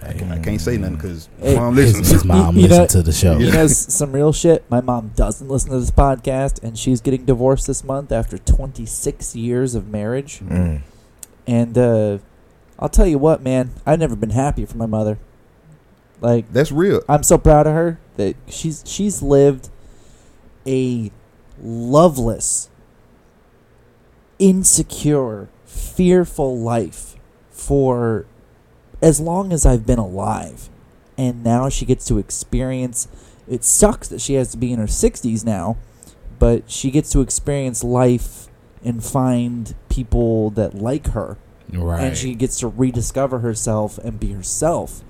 I, can, I can't say nothing because Hey, mom listens. his mom [LAUGHS] You- you know- to the show. You know [LAUGHS] some real shit. My mom doesn't listen to this podcast, and she's getting divorced this month after 26 years of marriage. Mm. And uh, I'll tell you what, man, I've never been happy for my mother. Like That's real. I'm so proud of her that she's she's lived a loveless, insecure, fearful life for as long as I've been alive. And now she gets to experience it sucks that she has to be in her 60s now, but she gets to experience life and find people that like her Right. and she gets to rediscover herself and be herself.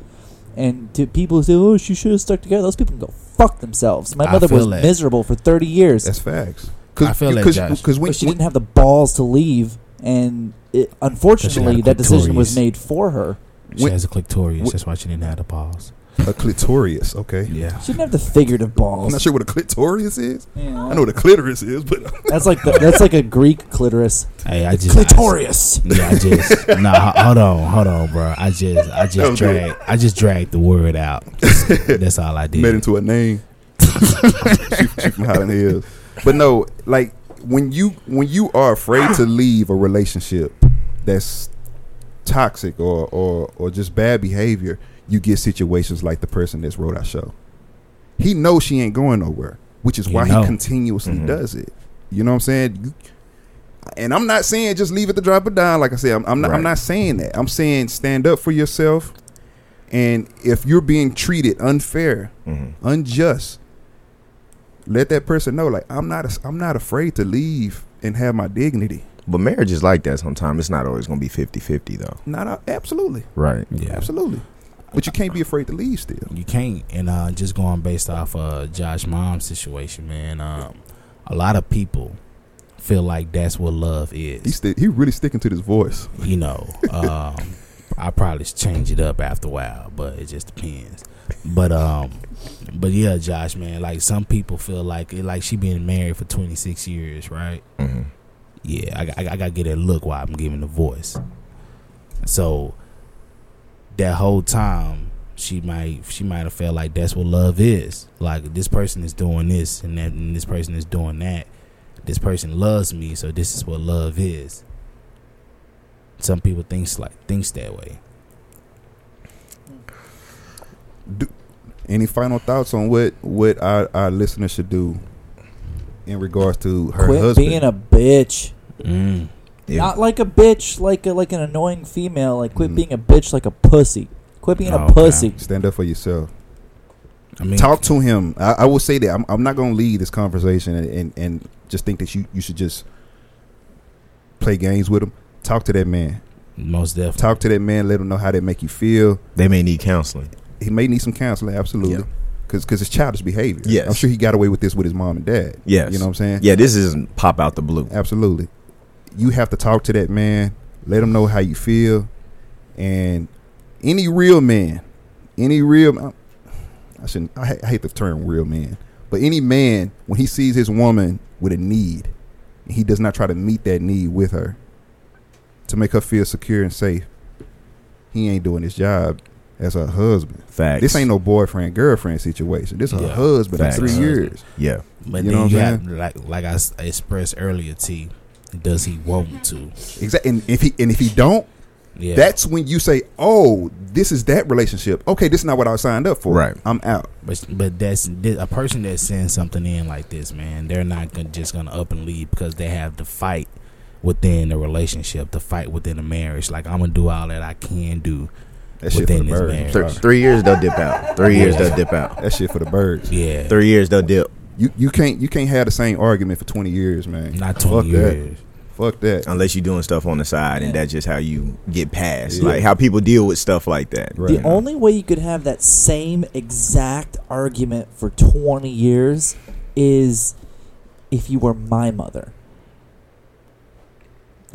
And to people who say, "Oh, she should have stuck together," those people can go fuck themselves. My I mother was that. miserable for thirty years, That's facts. I feel that, Josh. because when, but she when- didn't have the balls to leave. And it, unfortunately, that decision was clitoris. made for her. she when- has a clitoris. when- That's why she didn't have the pause. A clitoris, okay. Yeah. She didn't have the figurative balls. I'm not sure what a clitoris is. Yeah. I know what a clitoris is, but [LAUGHS] That's like the, that's like a Greek clitoris. Hey, I just Clitorius. yeah, I just [LAUGHS] nah. h- Hold on, hold on, bro. I just, I just was good. dragged, I just dragged the word out. [LAUGHS] That's all I did. made into a name. she, she from Highland Hills. But no, like when you when you are afraid to leave a relationship that's toxic or or or just bad behavior, you get situations like the person that's wrote our show. He knows she ain't going nowhere, which is He why know. he continuously Mhm. does it. You know what I'm saying? You, and I'm not saying just leave it to drop it down. Like I said, I'm, I'm not. I'm not saying that. I'm saying stand up for yourself. And if you're being treated unfair, Mhm. unjust, let that person know. Like I'm not. A, I'm not afraid to leave and have my dignity. But marriage is like that sometimes. It's not always going to be 50 50, though. Not a, absolutely, Right. Yeah, absolutely. But you can't be afraid to leave. Still, you can't. And uh, just going based off uh, Josh mom's situation, man. Um, a lot of people feel like that's what love is. he's sti- he really sticking to this voice. you know, um, [LAUGHS] I probably change it up after a while, but it just depends. But um, but yeah, Josh, man, like some people feel like like she been married for twenty six years, right? hmm Yeah, I, got- I, got- I gotta get that look while I'm giving the voice. So that whole time, she might she might have felt like that's what love is. Like this person is doing this and that, and this person is doing that. This person loves me, so this is what love is. Some people thinks like thinks that way. Any final thoughts on what what our, our listeners should do in regards to her Quit husband? being a bitch. Mm. Yeah. Not like a bitch, like a, like an annoying female. Like quit Mhm. being a bitch, like a pussy. Quit being Oh, a okay. pussy. Stand up for yourself. I mean, Talk to him. I, I will say that I'm, I'm not going to lead this conversation and, and, and just think that you, you should just play games with him. Talk to that man. most definitely. Talk to that man. Let him know how that make you feel. They may need counseling. He may need some counseling, absolutely, Yeah. because it's childish behavior. Yes. I'm sure he got away with this with his mom and dad. Yes. you know what I'm saying. Yeah, this isn't pop out the blue. Absolutely. You have to talk to that man, let him know how you feel. And any real man, any real I shouldn't I, hate the term real man, but any man when he sees his woman with a need, and he does not try to meet that need with her to make her feel secure and safe, he ain't doing his job as a husband. Facts. This ain't no boyfriend girlfriend situation. This is Yeah. a husband Facts. of three years. Yeah. But You then know what you I'm have, like like I s- expressed earlier, T. Does he want to? Exactly. And if he and if he don't, Yeah, That's when you say, "Oh, this is that relationship." Okay, this is not what I signed up for. Right. I'm out. But but that's a person that sends something in like this, man. They're not gonna, just gonna up and leave because they have to fight within the relationship, to fight within the marriage. Like I'm gonna do all that I can do. That shit for Within the this birds. marriage. Three, three years they'll dip out. Three years they'll dip out. That shit for the birds. Yeah, Three years they'll dip. You you can't you can't have the same argument for twenty years, man. not Fuck twenty that. years. Fuck that. Unless you're doing stuff on the side, and that's just how you get past. Yeah. Like how people deal with stuff like that. Right. The only way you could have that same exact argument for 20 years is if you were my mother.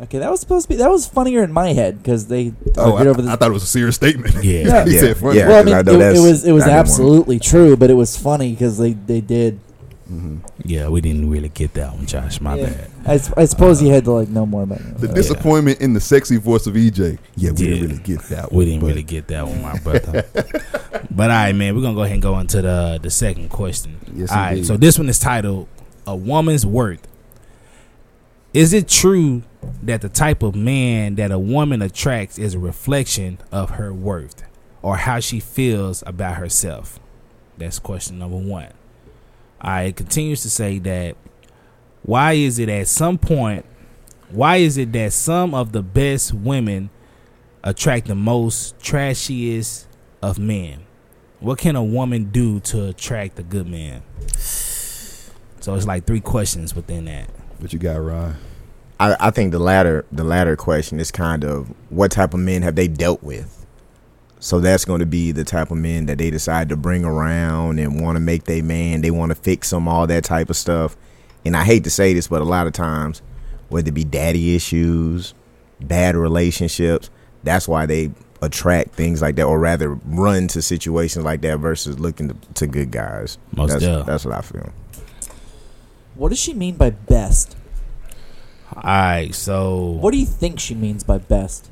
Okay, that was supposed to be that was funnier in my head because they Oh, I, argued over this. I thought it was a serious statement. Yeah. [LAUGHS] he Yeah, yeah. well, I 'cause mean, I it, it was it was absolutely true, but it was funny because they they did hmm Yeah, we didn't really get that one, Josh. My Yeah. bad. I, s- I suppose you had to like know more about it. The disappointment in the sexy voice of EJ. Yeah, we Yeah. didn't really get that. One, We didn't but- really get that one, my brother. [LAUGHS] but all right, man, we're gonna go ahead and go into the the second question. Yes, all right, indeed. so this one is titled "A Woman's Worth." Is it true that the type of man that a woman attracts is a reflection of her worth or how she feels about herself? That's question number one. All right, it continues to say that why is it at some point, why is it that some of the best women attract the most trashiest of men? What can a woman do to attract a good man? So it's like three questions within that. What you got, Ron? I, I think the latter the latter question is kind of what type of men have they dealt with. So that's going to be the type of men that they decide to bring around and want to make their man. They want to fix them, all that type of stuff. And I hate to say this, but a lot of times, whether it be daddy issues, bad relationships, that's why they attract things like that, or rather run to situations like that versus looking to, to good guys. Most that's, definitely. that's what I feel. What does she mean by best? All right, so What do you think she means by best?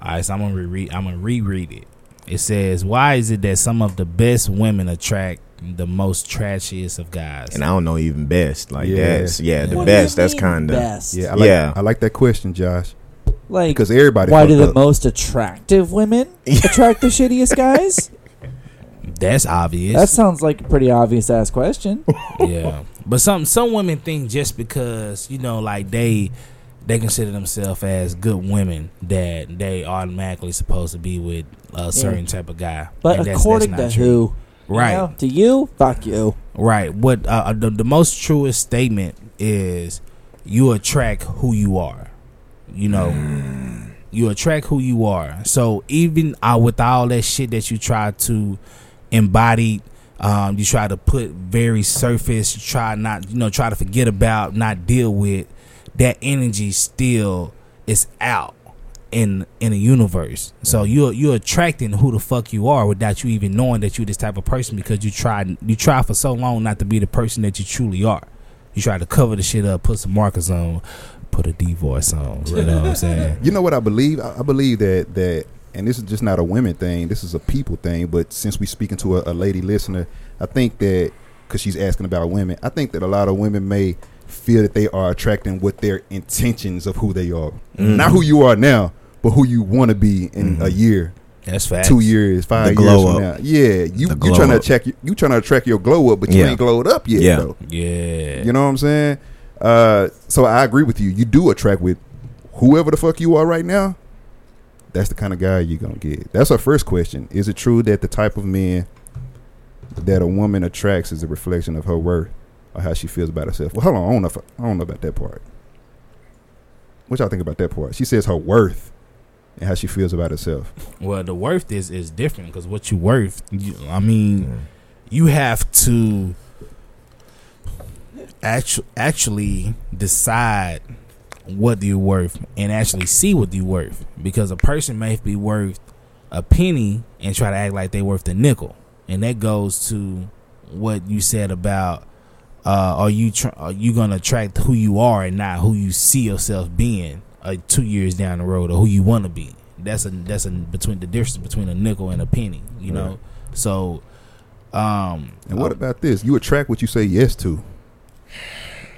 all right, so I'm gonna reread. I'm gonna reread it. It says, "Why is it that some of the best women attract the most trashiest of guys?" And I don't know even best. Like Yeah. that's yeah, the What best. That's kind of. Yeah, I like, Yeah. I like that question, Josh, Like, because everybody. why do fucked the up. most attractive women [LAUGHS] attract the shittiest guys? That's obvious. That sounds like a pretty obvious ass question. yeah, but some some women think just because you know, like they they consider themselves as good women that they automatically supposed to be with a certain type of guy. But And according that's to not true. who? right? You know, to you, fuck you. Right. What uh, the, the most truest statement is you attract who you are. You know, you attract who you are. So even uh, with all that shit that you try to embody, um, you try to put very surface, you try not, you know, try to forget about, not deal with, that energy still is out in in the universe. So you're you're attracting who the fuck you are without you even knowing that you're this type of person because you tried you try for so long not to be the person that you truly are. You try to cover the shit up, put some markers on, put a D voice on. You know what I'm saying? [LAUGHS] You know what I believe? I, I believe that that, and this is just not a women thing. This is a people thing. But since we speaking to a, a lady listener, I think that because she's asking about women, I think that a lot of women may feel that they are attracting what their intentions of who they are, Mm-hmm. not who you are now, but who you want to be in a year, That's fact. two years, five years from up. now. Yeah, you you trying to check you, trying to attract your glow up, but you Yeah. ain't glowed up yet. Yeah. though. Yeah. You know what I'm saying? Uh, so I agree with you. You do attract with whoever the fuck you are right now. That's the kind of guy you're gonna get. That's our first question. Is it true that the type of man that a woman attracts is a reflection of her worth or how she feels about herself? Well, hold on. I don't know. If I, I don't know about that part. What y'all think about that part? She says her worth and how she feels about herself. Well, the worth is is different because what you worth. You, I mean, you have to actually actually decide what you're worth and actually see what you're worth because a person may be worth a penny and try to act like they're worth a nickel, and that goes to what you said about. Uh, are you tr- are you gonna attract who you are and not who you see yourself being uh, two years down the road or who you want to be? That's a that's a between the difference between a nickel and a penny. You know, so um, And what about this? You attract what you say yes to.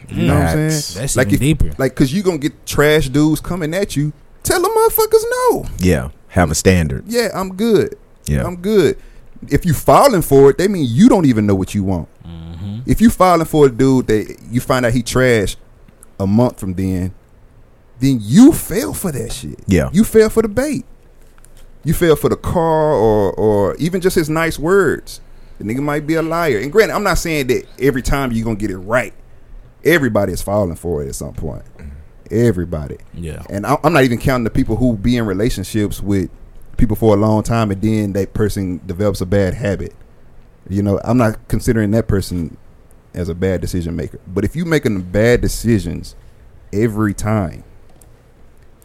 You know what I'm saying? that's Like even if- deeper. Like, cause you gonna get trash dudes coming at you. Tell them motherfuckers no. Yeah, have a standard. Yeah, I'm good. Yeah, I'm good. If you falling for it, they mean you don't even know what you want. If you falling for a dude that you find out he trash a month from then, then you fell for that shit. yeah, You fell for the bait. You fell for the car or or even just his nice words. The nigga might be a liar. And granted, I'm not saying that every time you're gonna get it right. Everybody is falling for it at some point. Everybody. Yeah. And I- I'm not even counting the people who be in relationships with people for a long time and then that person develops a bad habit. You know, I'm not considering that person as a bad decision maker. But if you're making bad decisions every time,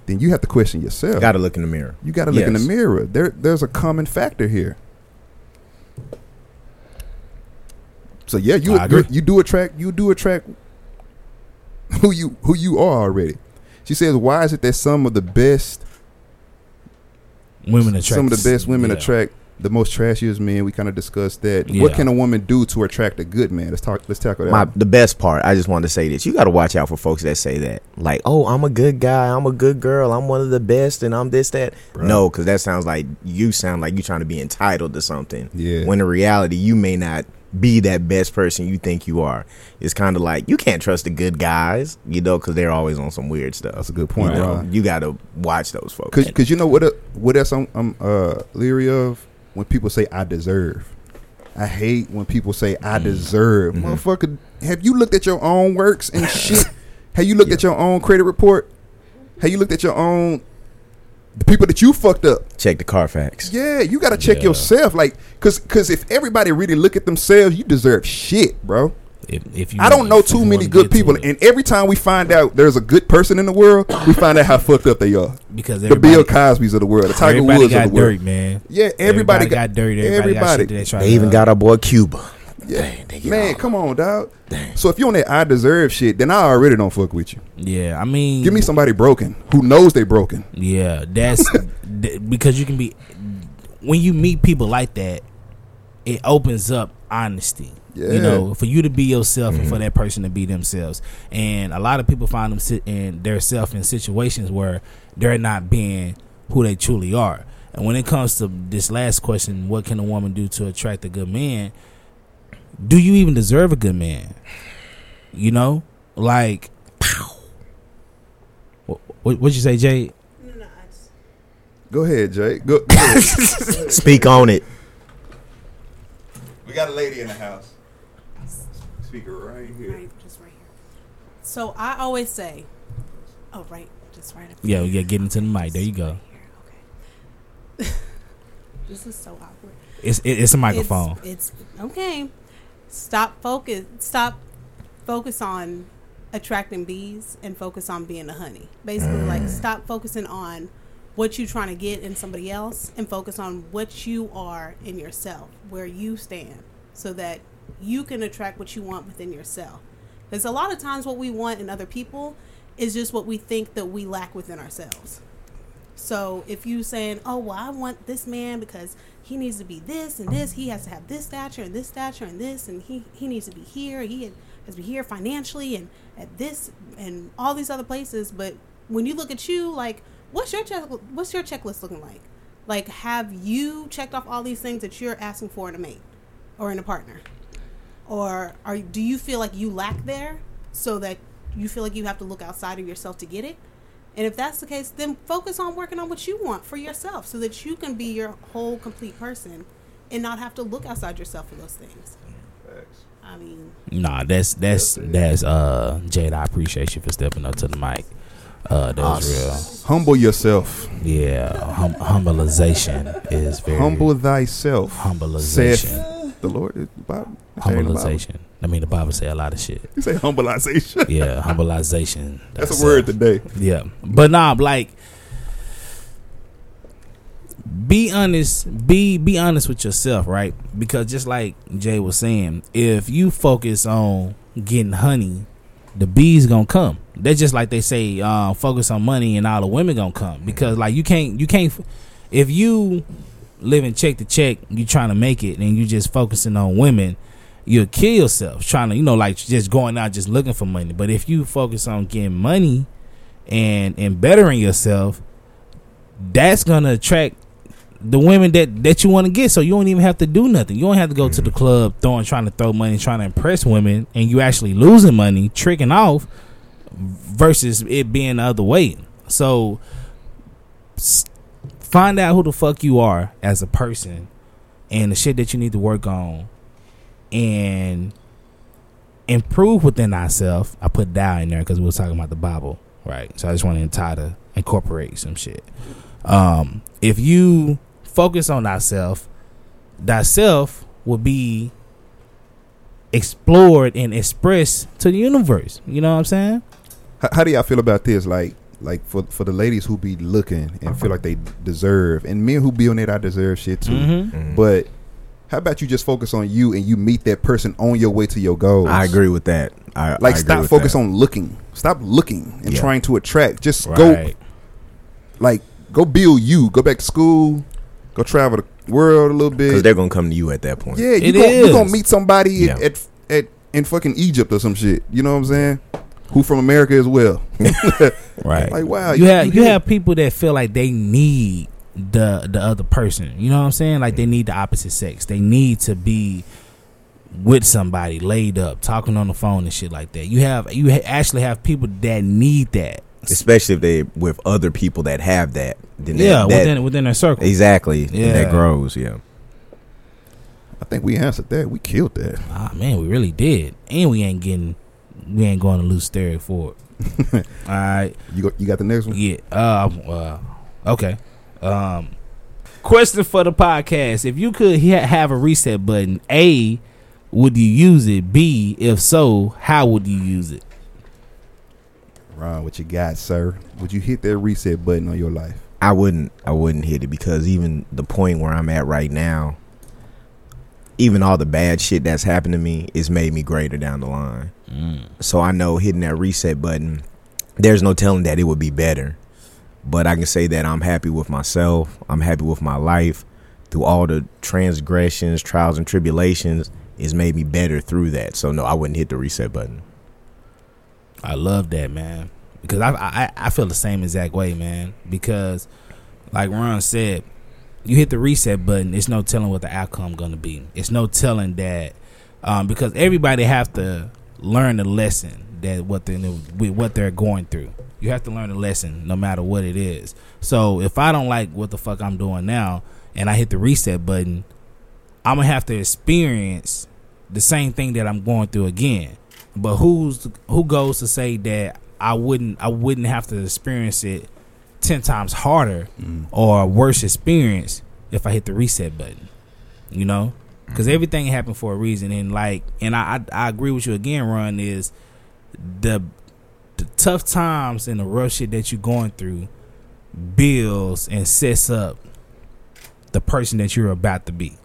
then you have to question yourself. You got to look in the mirror. You got to look in the mirror. There, there's a common factor here. So yeah, you you do attract you do attract who you who you are already. She says, "Why is it that some of the best Women attract some of the best women yeah. attract the most trashiest men?" We kind of discussed that. Yeah. What can a woman do to attract a good man? Let's talk. Let's tackle that. My the best part, I just wanted to say this. You got to watch out for folks that say that, like, "Oh, I'm a good guy, I'm a good girl, I'm one of the best, and I'm this that." Right. No, because that sounds like you sound like you trying to be entitled to something. Yeah. When in reality, you may not be that best person you think you are. It's kind of like you can't trust the good guys, you know, because they're always on some weird stuff. That's a good point, You, know, Ron. you got to watch those folks. Cause, cause you know what? uh, What else I'm, I'm uh, leery of when people say I deserve. I hate when people say I Mm. deserve. Mm-hmm. Motherfucker, have you looked at your own works and [LAUGHS] shit? have you looked at your own credit report? Have you looked at your own the people that you fucked up? Check the Carfax. Yeah, you got to check Yeah. yourself. Like, cause, cause if everybody really look at themselves, you deserve shit, bro. If, if you I don't know too many good to people, it. and every time we find out there's a good person in the world, we find out how fucked up they are. because The Bill Cosby's of the world, the Tiger Woods of the world. dirt, man. Yeah, everybody, got, dirt. Everybody, got shit that they, try They to, even got our boy Cuba. Yeah. Dang, they get Man, come on, dog. Dang. So if you on that I deserve shit, then I already don't fuck with you. Yeah, I mean, Give me somebody broken who knows they broken. Yeah, that's [LAUGHS] th- because you can be when you meet people like that, it opens up honesty. Yeah. You know, for you to be yourself and for mm-hmm. that person to be themselves. And a lot of people find them sit in their self in situations where they're not being who they truly are. And when it comes to this last question, what can a woman do to attract a good man? Do you even deserve a good man? You know, like, what what'd you say, Jay? Go ahead, Jay. Go, go ahead. [LAUGHS] Speak on it. we got a lady in the house. Speaker right here. Right, just right here. So I always say, oh, right, just right up Yeah, here. yeah, get into the mic. There you go. Right Okay. [LAUGHS] this is so awkward. It's it, it's a microphone. It's, it's okay. Stop focus. Stop focus on attracting bees and focus on being a honey. Basically, like mm. stop focusing on what you're trying to get in somebody else and focus on what you are in yourself, where you stand, so that you can attract what you want within yourself. Because a lot of times, what we want in other people is just what we think that we lack within ourselves. So if you saying, "Oh, well, I want this man because he needs to be this and this, he has to have this stature and this stature and this, and he he needs to be here, he has to be here financially and at this and all these other places," but when you look at you, like, what's your check? What's your checklist looking like? Like, have you checked off all these things that you're asking for in a mate or in a partner, or are do you feel like you lack there, so that you feel like you have to look outside of yourself to get it? And if that's the case, then focus on working on what you want for yourself so that you can be your whole complete person and not have to look outside yourself for those things. I mean, Nah, that's that's that's uh Jade. I appreciate you for stepping up to the mic. Uh, that was real. Humble yourself. Yeah, hum- humbleization is very Humble thyself. humbleization. Saith the Lord. is the Bible. Humbleization. I mean, the Bible say a lot of shit. You say humbleization. Yeah, [LAUGHS] humbleization. That's a word uh, today. Yeah, but nah, like, be honest. Be be honest with yourself, right? Because just like Jay was saying, if you focus on getting honey, the bees gonna come. That's just like they say, uh, focus on money and all the women gonna come. Because like you can't you can't if you living check to check, you trying to make it, and you just focusing on women. You'll kill yourself trying to, you know, like just going out just looking for money. But if you focus on getting money, and and bettering yourself, that's gonna attract the women that that you want to get. So you don't even have to do nothing. You don't have to go to the mm-hmm. club throwing trying to throw money, trying to impress women, and you actually losing money, tricking off, versus it being the other way. So find out who the fuck you are as a person, and the shit that you need to work on, and improve within ourselves. I put thou in there because we were talking about the Bible, right? So I just wanted to try to incorporate some shit. Um, if you focus on thyself, thyself will be explored and expressed to the universe. You know what I'm saying? How, how do y'all feel about this? Like, like for for the ladies who be looking and feel like they deserve, and men who be on it, I deserve shit too. Mm-hmm. But How about you just focus on you and you meet that person on your way to your goals? I agree with that. I, Like I agree stop with focus that. on looking. Stop looking and Yeah. trying to attract. Just go like go build you. Go back to school. Go travel the world a little bit. because bit. they're gonna come to you at that point. Yeah, you It gon- you gonna meet somebody Yeah. at, at at in fucking Egypt or some shit. You know what I'm saying? Who from America as well? [LAUGHS] Right. Like wow, you have you here. have people that feel like they need the the other person. You know what I'm saying? Like they need the opposite sex. They need to be with somebody laid up, talking on the phone and shit like that. You have you ha- actually have people that need that. especially if they with other people that have that. Then that- Yeah, that, within within their circle. exactly. and Yeah. that grows. Yeah, I think we answered that. We killed that. Ah man, we really did, and we ain't getting we ain't going to lose stereo for it. [LAUGHS] All right. You go, you got the next one. Yeah. Uh, uh, okay. Um, question for the podcast: If you could ha- have a reset button, A, would you use it? B, if so, how would you use it? Ron, what you got, sir? Would you hit that reset button on your life? I wouldn't. I wouldn't hit it because even the point where I'm at right now, even all the bad shit that's happened to me, is made me greater down the line. So I know hitting that reset button, there's no telling that it would be better. But I can say that I'm happy with myself. I'm happy with my life. Through all the transgressions, trials, and tribulations, it's made me better through that. So no, I wouldn't hit the reset button. I love that, man, because I I, I feel the same exact way, man. Because, like Ron said, you hit the reset button. It's no telling what the outcome gonna be. It's no telling that, um, because everybody have to learn the lesson that what they with what they're going through. You have to learn a lesson no matter what it is. So if I don't like what the fuck I'm doing now, and I hit the reset button, I'm gonna have to experience the same thing that I'm going through again. But who's who goes to say that I wouldn't I wouldn't have to experience it ten times harder mm. or worse experience if I hit the reset button? You know, because everything happened for a reason, and like, and I, I I agree with you again. Ron is the the tough times and the rough shit that you're going through builds and sets up the person that you're about to be.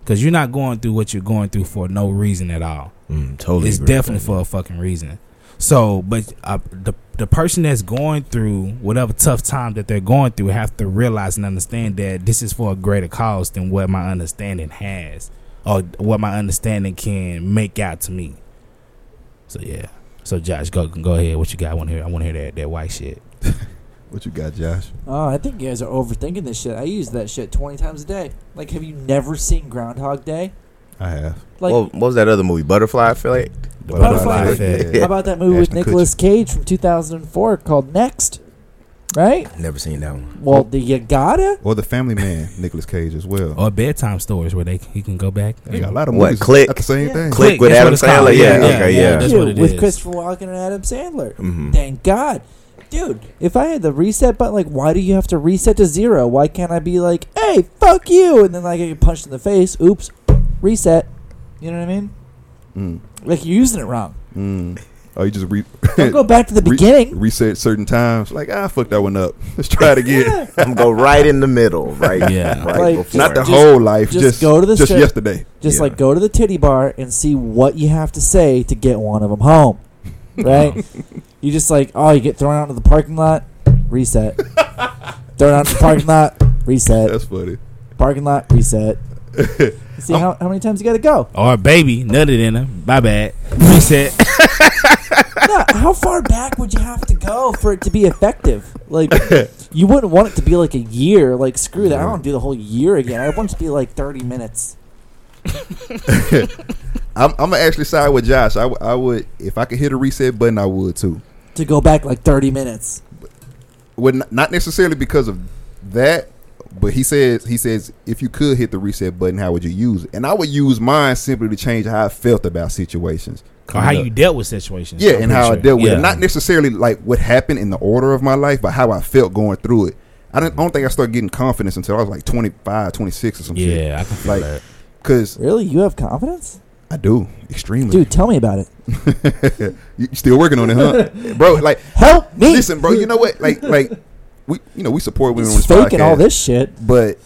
Because you're not going through what you're going through for no reason at all. Mm, totally. It's definitely for a fucking reason. So, but uh, the the person that's going through whatever tough time that they're going through have to realize and understand that this is for a greater cause than what my understanding has, or what my understanding can make out to me. So yeah. So Josh, go go ahead. What you got? I want to hear. I want to hear that that white shit. [LAUGHS] What you got, Josh? Oh, I think you guys are overthinking this shit. I use that shit 20 times a day. Like, have you never seen Groundhog Day? I have. Like, well, what was that other movie? Butterfly Effect. Butterfly Effect. how about that movie with Ashton Nicolas Cage from 2004 called Next? Right? Never seen that one. Well, do you gotta? Or the Family Man, Nicolas Cage as well. Or bedtime stories where they he can go back. They got a lot of What, movies. Click? At the same Yeah. thing. Click with that's what Adam it's called. Sandler? Yeah, okay, yeah. That's what it with is. Christopher Walken and Adam Sandler. Mhm. Thank God. Dude, if I had the reset button, like, why do you have to reset to zero? Why can't I be like, hey, fuck you? And then like, I get punched in the face. Oops. Reset. You know what I mean? Mm, Like, you're using it wrong. mm. Oh, you just re- [LAUGHS] Don't go back to the [LAUGHS] re- beginning. reset certain times. Like, ah, fuck that one up. [LAUGHS] Let's try it again. Yeah. I'm go right in the middle, right? Yeah. right Like, before. Not the Just- whole life. just Just, go to the just strip- yesterday. Just Yeah. like go to the titty bar and see what you have to say to get one of them home. Right? you just like, oh, you get thrown out into the parking lot, reset. thrown out into the parking lot, reset. That's funny. Parking lot, reset. [LAUGHS] see how, how many times you got to go. Or baby, nutted in her. My bad. Reset. [LAUGHS] No, how far back would you have to go for it to be effective? Like, [LAUGHS] you wouldn't want it to be like a year. Like, screw that. I don't want to do the whole year again. I want it to be like 30 minutes. I'm, I'm gonna actually side with Josh. I, w- I would, if I could hit a reset button, I would too. To go back like 30 minutes. Would not, not necessarily because of that, but he says he says if you could hit the reset button, how would you use it? And I would use mine simply to change how I felt about situations. or how you dealt with situations. Yeah, I'm and pretty how I dealt with Yeah. it. Not necessarily like what happened in the order of my life, but how I felt going through it. I don't, I don't think I started getting confidence until I was like 25, 26 or some shit. Yeah, I can feel Like- that. Because Really? You have confidence? I do. Extremely. Dude, tell me about it. you [LAUGHS] you still working on it, huh? [LAUGHS] bro, like, Help me. listen, bro, you know what? Like, like, we, you know, we support women on He's this faking podcast, all this shit. But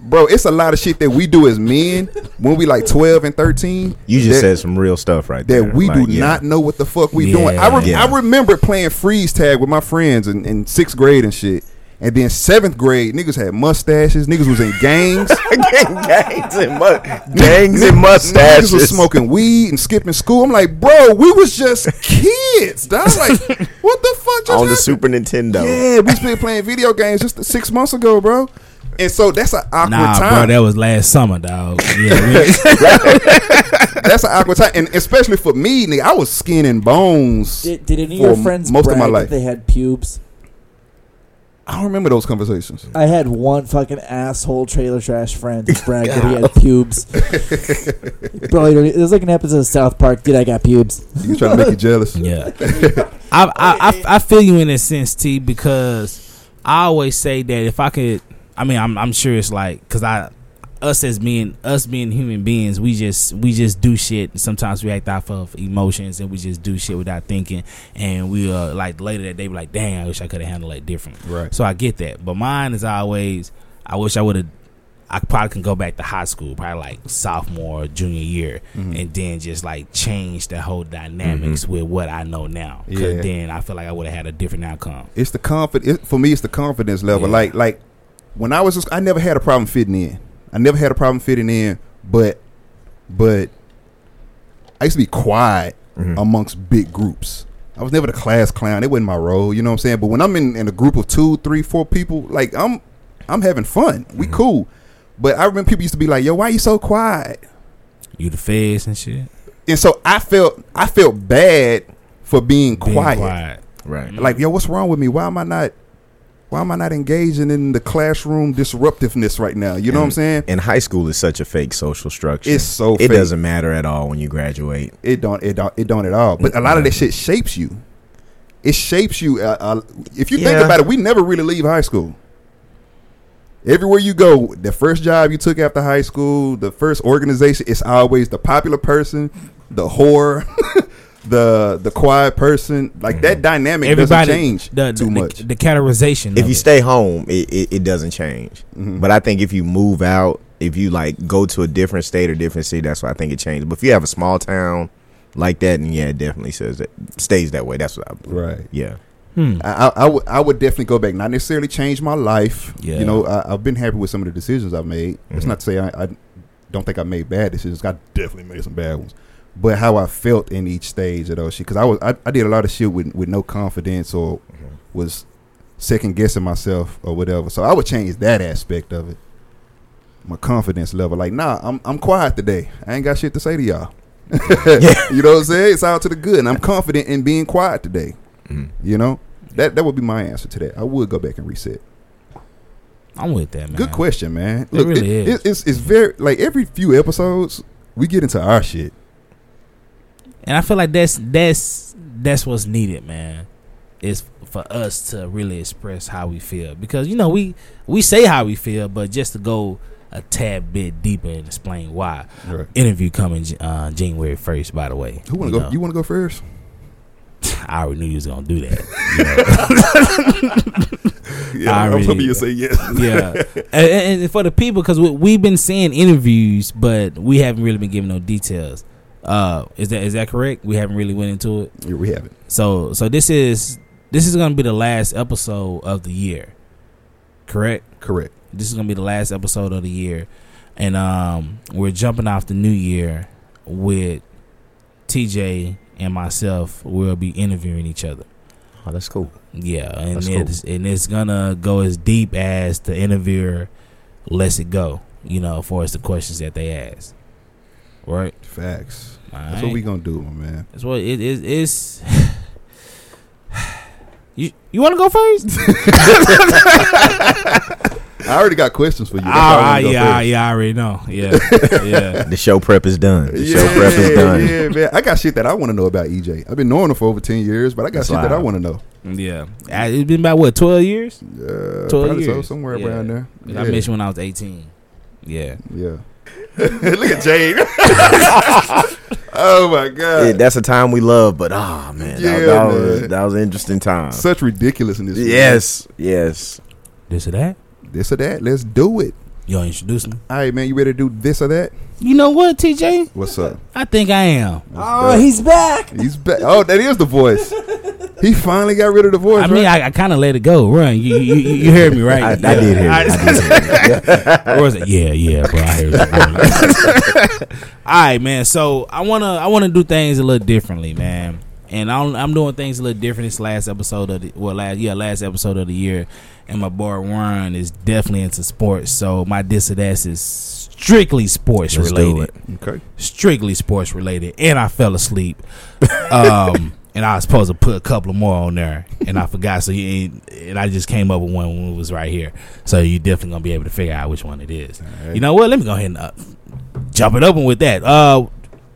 bro, it's a lot of shit that we do as men when we like twelve and thirteen. You just that, said some real stuff right there. that we Like, do yeah. not know what the fuck we Yeah. doing. I, re- Yeah. I remember playing freeze tag with my friends in, in sixth grade and shit. And then seventh grade, niggas had mustaches. Niggas was in gangs. [LAUGHS] gangs and mu- gangs and Niggas mustaches. was smoking weed and skipping school. I'm like, bro, we was just kids. dog. Like, [LAUGHS] what the fuck just on the? Super Nintendo. Yeah, we been playing video games just six months ago, bro. And so that's an awkward Nah, bro, time. that was last summer, dog. Yeah, [LAUGHS] that's an awkward time, and especially for me, nigga. I was skin and bones. Did, did any of your friends most of brag my that life. they had pubes? I don't remember those conversations. I had one fucking asshole trailer trash friend [LAUGHS] who bragged that he had pubes. [LAUGHS] Bro, you know, it was like an episode of South Park. Dude, I got pubes. You trying to make you jealous? yeah. [LAUGHS] I, I, I I feel you in a sense, T, because I always say that if I could, I mean, I'm I'm sure it's like because I us as being us being human beings, we just we just do shit. Sometimes we act off of emotions, and we just do shit without thinking. And we uh like later that day, be like, "Dang, I wish I could have handled it different." Right. So I get that, but mine is always, I wish I would have. I probably can go back to high school, probably like sophomore, or junior year, Mm-hmm. and then just like change the whole dynamics with what I know now. Cause Yeah. then I feel like I would have had a different outcome. It's the confidence. For me, it's the confidence level. Yeah. Like, like when I was, I never had a problem fitting in. I never had a problem fitting in, but, but I used to be quiet Mm-hmm. amongst big groups. I was never the class clown. It wasn't my role. You know what I'm saying? But when I'm in, in a group of two, three, four people, like I'm, I'm having fun. We Mm-hmm. cool. But I remember people used to be like, "Yo, why you so quiet?" You the feds and shit. And so I felt, I felt bad for being, Being quiet. quiet. Right. Like, yo, what's wrong with me? Why am I not? Why am I not engaging in the classroom disruptiveness right now? You know what I'm saying? And high school is such a fake social structure. It's so It fake. doesn't matter at all when you graduate. It don't. It don't. It don't at all. But a lot of that shit shapes you. It shapes you. Uh, uh, if you think about it, we never really leave high school. Everywhere you go, the first job you took after high school, the first organization, it's always the popular person, the whore, [LAUGHS] the the quiet person. Like that dynamic Everybody doesn't change the, too the, much. The, the categorization. If you it. stay home, it, it, it doesn't change. Mm-hmm. But I think if you move out, if you like go to a different state or different city, that's why I think it changes. But if you have a small town like that, and yeah, it definitely says that stays that way. That's what I right. Yeah. Hmm. I, I, I would I would definitely go back. Not necessarily change my life. Yeah. You know, I, I've been happy with some of the decisions I've made. It's not to say I, I don't think I made bad decisions. I definitely made some bad ones. But how I felt in each stage of those shit, because I was I, I did a lot of shit with with no confidence or mm-hmm. was second guessing myself or whatever. So I would change that aspect of it. My confidence level, like, nah, I'm I'm quiet today. I ain't got shit to say to y'all. [LAUGHS] you know what I'm saying? It's out to the good, and I'm confident in being quiet today. Mm-hmm. You know, that that would be my answer to that. I would go back and reset. I'm with that, man. Good question, man. It really is. It, it's it's very like every few episodes we get into our shit. And I feel like that's that's that's what's needed, man. Is for us to really express how we feel because you know we we say how we feel, but just to go a tad bit deeper and explain why. Right. Interview coming uh, January first. By the way, Who want to go? You want to go first? [SIGHS] I already knew you was gonna do that. [LAUGHS] Yeah, [LAUGHS] I I'm already- hoping you say yes. [LAUGHS] yeah, and, and for the people because we, we've been seeing interviews, but we haven't really been giving no details. Uh, is that is that correct? We haven't really went into it. Yeah, we haven't. So so this is this is gonna be the last episode of the year. Correct? Correct. This is gonna be the last episode of the year. And um we're jumping off the new year with TJ and myself. We'll be interviewing each other. Oh, that's cool. Yeah, and That's cool. it's and it's gonna go as deep as the interviewer lets it go, you know, for as the questions that they ask. Right? Facts. All That's right. what we gonna do, my man. That's what it is. It's [SIGHS] you. You want to go first? [LAUGHS] I already got questions for you. That's Ah, I yeah, first. yeah, I already know. Yeah, [LAUGHS] yeah. The show prep is done. The show Yeah, prep is done. yeah, man. I got shit that I want to know about EJ. I've been knowing him for over ten years, but I got That's shit that I want to know. Yeah, Uh, it's been about what twelve years. Uh, 12 probably so, years. somewhere Yeah. around there. 'Cause I met you when I was eighteen. Yeah, Yeah. [LAUGHS] Look at Jane. [LAUGHS] oh my god. Yeah, that's a time we love, but ah man, that, Yeah, that was man. that was an interesting time. Such ridiculousness. Yes, yes. this or that. This or that. Let's do it. You gonna introduce me? All right, man. You ready to do this or that? You know what, TJ? What's up? I think I am. Oh, he's back. He's back. Oh, that is the voice. He finally got rid of the voice. I mean, right? I, I kind of let it go. Ron, you you, you, you heard me, [LAUGHS] right? I, I did hear. I- I did hear. it. [LAUGHS] Or was it? Yeah, yeah, bro. I heard you. [LAUGHS] All right, man. So I wanna I wanna do things a little differently, man. And I'm, I'm doing things a little different this last episode of the well last yeah last episode of the year, and my boy Warren is definitely into sports. So my this or that is strictly sports Let's related, okay. strictly sports related. And I fell asleep. um, [LAUGHS] and I was supposed to put a couple more on there, and I forgot. So you and I just came up with one when it was right here. So you definitely gonna be able to figure out which one it is. right. You know what? Let me go ahead and uh, jump it open with that. Uh,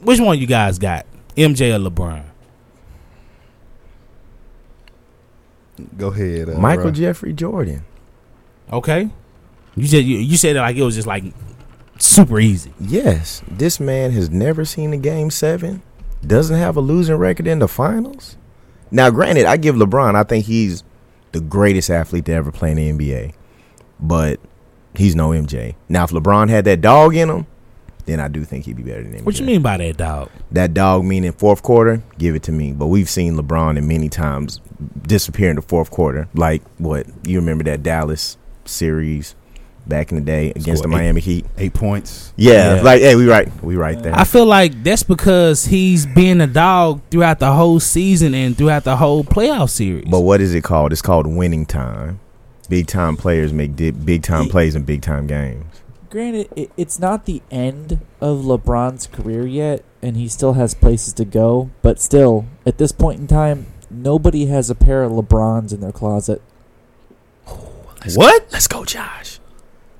which one you guys got? MJ or LeBron? Go ahead, uh, Michael bro. Jeffrey Jordan. Okay. You said you, you said it like it was just like super easy. Yes, this man has never seen a game seven. Doesn't have a losing record in the finals. Now, granted, I give LeBron. I think he's the greatest athlete to ever play in the NBA, but he's no MJ. Now, if LeBron had that dog in him, then I do think he'd be better than MJ. What you mean by that, dog? That dog meaning fourth quarter, give it to me. But we've seen LeBron in many times disappear in the fourth quarter. Like what? You remember that Dallas series back in the day against the Scored eight. Miami Heat? Eight points. Yeah, Yeah. like hey, we right, we right there. I feel like that's because he's been a dog throughout the whole season and throughout the whole playoff series. but what is it called? It's called winning time. Big time players make di- big time Ye- plays in big time games. Granted, it, it's not the end of LeBron's career yet, and he still has places to go. But still, at this point in time, nobody has a pair of LeBrons in their closet. what? Let's go, Josh.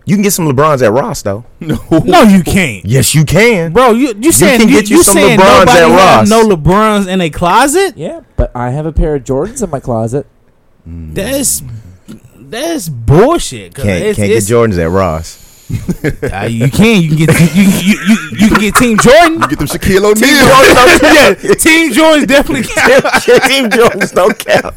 You can get some LeBrons at Ross though. No. No, you can't. Yes, you can. Bro, you you saying can get you you some saying LeBrons nobody at Ross. no LeBrons in a closet? Yeah, but I have a pair of Jordans in my closet. Mm. That's that's bullshit. 'cause Can't it's, can't it's, get Jordans at Ross. Uh, you can. You can get. You, you, you, you can get Team Jordan. You Get them Shaquille O'Neal. Team Jordan, [LAUGHS] yeah, Team Jordan's definitely count. Team Jordans don't count.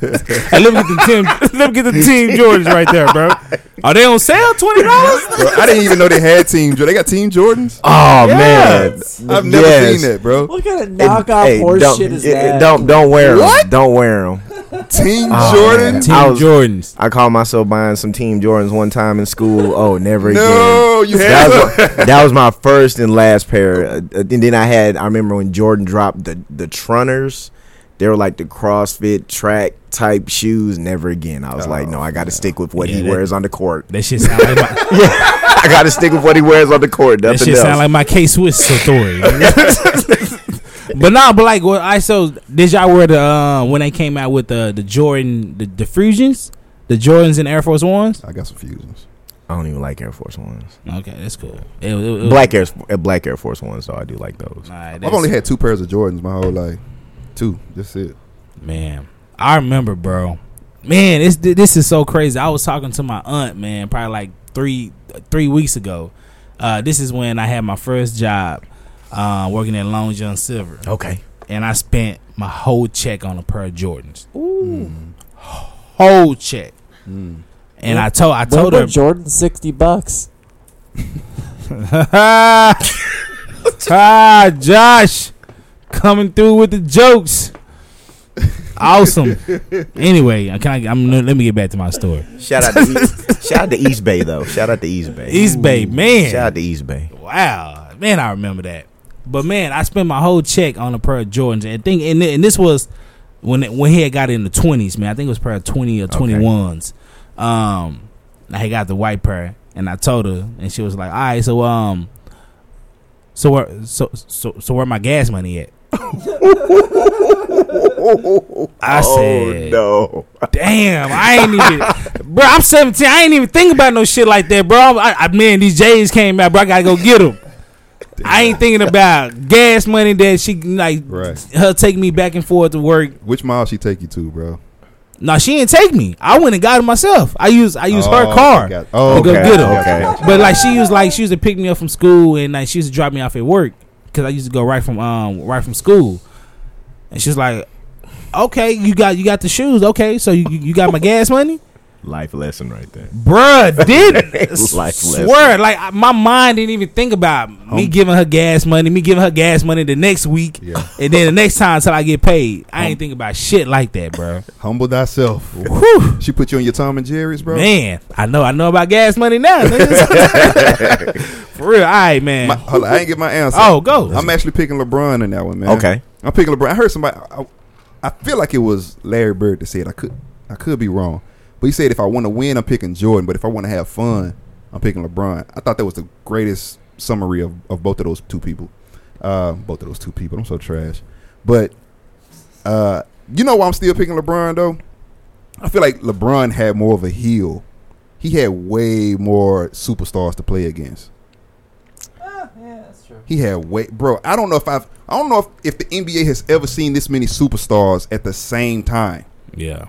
Hey, let me get the Team. Let me get the Team Jordans right there, bro. [LAUGHS] Are they on sale? Twenty dollars? I didn't even know they had Team Jordan. They got Team Jordans. Oh Yes. man, I've never Yes. seen that, bro. What kind of It- knockoff hey, horse don't, shit is it- it- that? Don't don't wear them. What? Don't wear them. Team Oh, Jordan. man. Team I was- Jordans. I called myself buying some Team Jordans one time in school. Oh, never again. No, you That had was, my, that was my first and last pair. Uh, uh, and then I had, I remember when Jordan dropped the the Trunners. They were like the CrossFit track type shoes. Never again. I was like, no, I got to stick with what Yeah, he that- wears on the court. That shit sound like my. [LAUGHS] I got to stick with what he wears on the court. that shit else. sound like my K Swiss story. [LAUGHS] but nah, but like, well, I so did y'all wear the uh, when they came out with the the Jordan the, the Fusions, the Jordans and Air Force Ones? I got some fusions. I don't even like Air Force Ones. Okay, that's cool. It, it, it, Black Air uh, Black Air Force Ones, though. I do like those. Alright, I've only had two pairs of Jordans my whole life. Two. That's it. Man, I remember, bro. Man, this this is so crazy. I was talking to my aunt, man, probably like three three weeks ago. Uh, this is when I had my first job, uh, working at Long John Silver, Okay. and I spent my whole check on a pair of Jordans. Ooh. [SIGHS] Whole check. Mm. And I told I told her, Jordan sixty bucks. ah, [LAUGHS] [LAUGHS] Josh, coming through with the jokes. Awesome. Anyway, can I? I'm, let me get back to my story. Shout out to East, shout out to East Bay though. Shout out to East Bay. East Bay, man. Shout out to East Bay. Wow, man, I remember that. But man, I spent my whole check on a pair of Jordans, and think, and, and this was when it, when he had got in the twenties, man. I think it was pair of twenty or Okay. twenty ones. Um, I had got the white pair, and I told her, and she was like, "All right, so um, so where so so so where my gas money at?" I [LAUGHS] said, Oh no. Damn, I ain't even, bro. I'm 17. I ain't even think about no shit like that, bro. I, I man, these J's came out, bro. I gotta go get them. [LAUGHS] I ain't thinking about gas money that she like Right. her take me back and forth to work. Which mile she take you to, bro? No, she didn't take me. I went and got it myself. I used I used her Oh, car. got- oh, to go okay, get 'em. okay. But like she was like she used to pick me up from school and like she used to drop me off at work because I used to go right from um right from school, and she's like, "Okay, you got you got the shoes. Okay, so you you got my gas money." Life lesson right there. Bruh, [LAUGHS] did Life swear lesson. like my mind didn't even think about me giving her gas money, me giving her gas money the next week, Yeah. and then the next time until I get paid. I ain't think about shit like that, bro. Humble thyself. Whew. She put you on your Tom and Jerry's, bro. Man, I know, I know about gas money now. niggas. [LAUGHS] For real, all right, man. My, hold on, I ain't get my answer. oh, go. I'm actually picking LeBron in that one, man. Okay. I'm picking LeBron. I heard somebody. I, I feel like it was Larry Bird that said I could. I could be wrong, but he said if I want to win, I'm picking Jordan. But if I want to have fun, I'm picking LeBron. I thought that was the greatest summary of, of both of those two people. Uh, both of those two people. I'm so trash. But uh, you know why I'm still picking LeBron though? I feel like LeBron had more of a heel. He had way more superstars to play against. yeah, that's true. He had way, bro. I don't know if I've, I don't know if, if the NBA has ever seen this many superstars at the same time. yeah.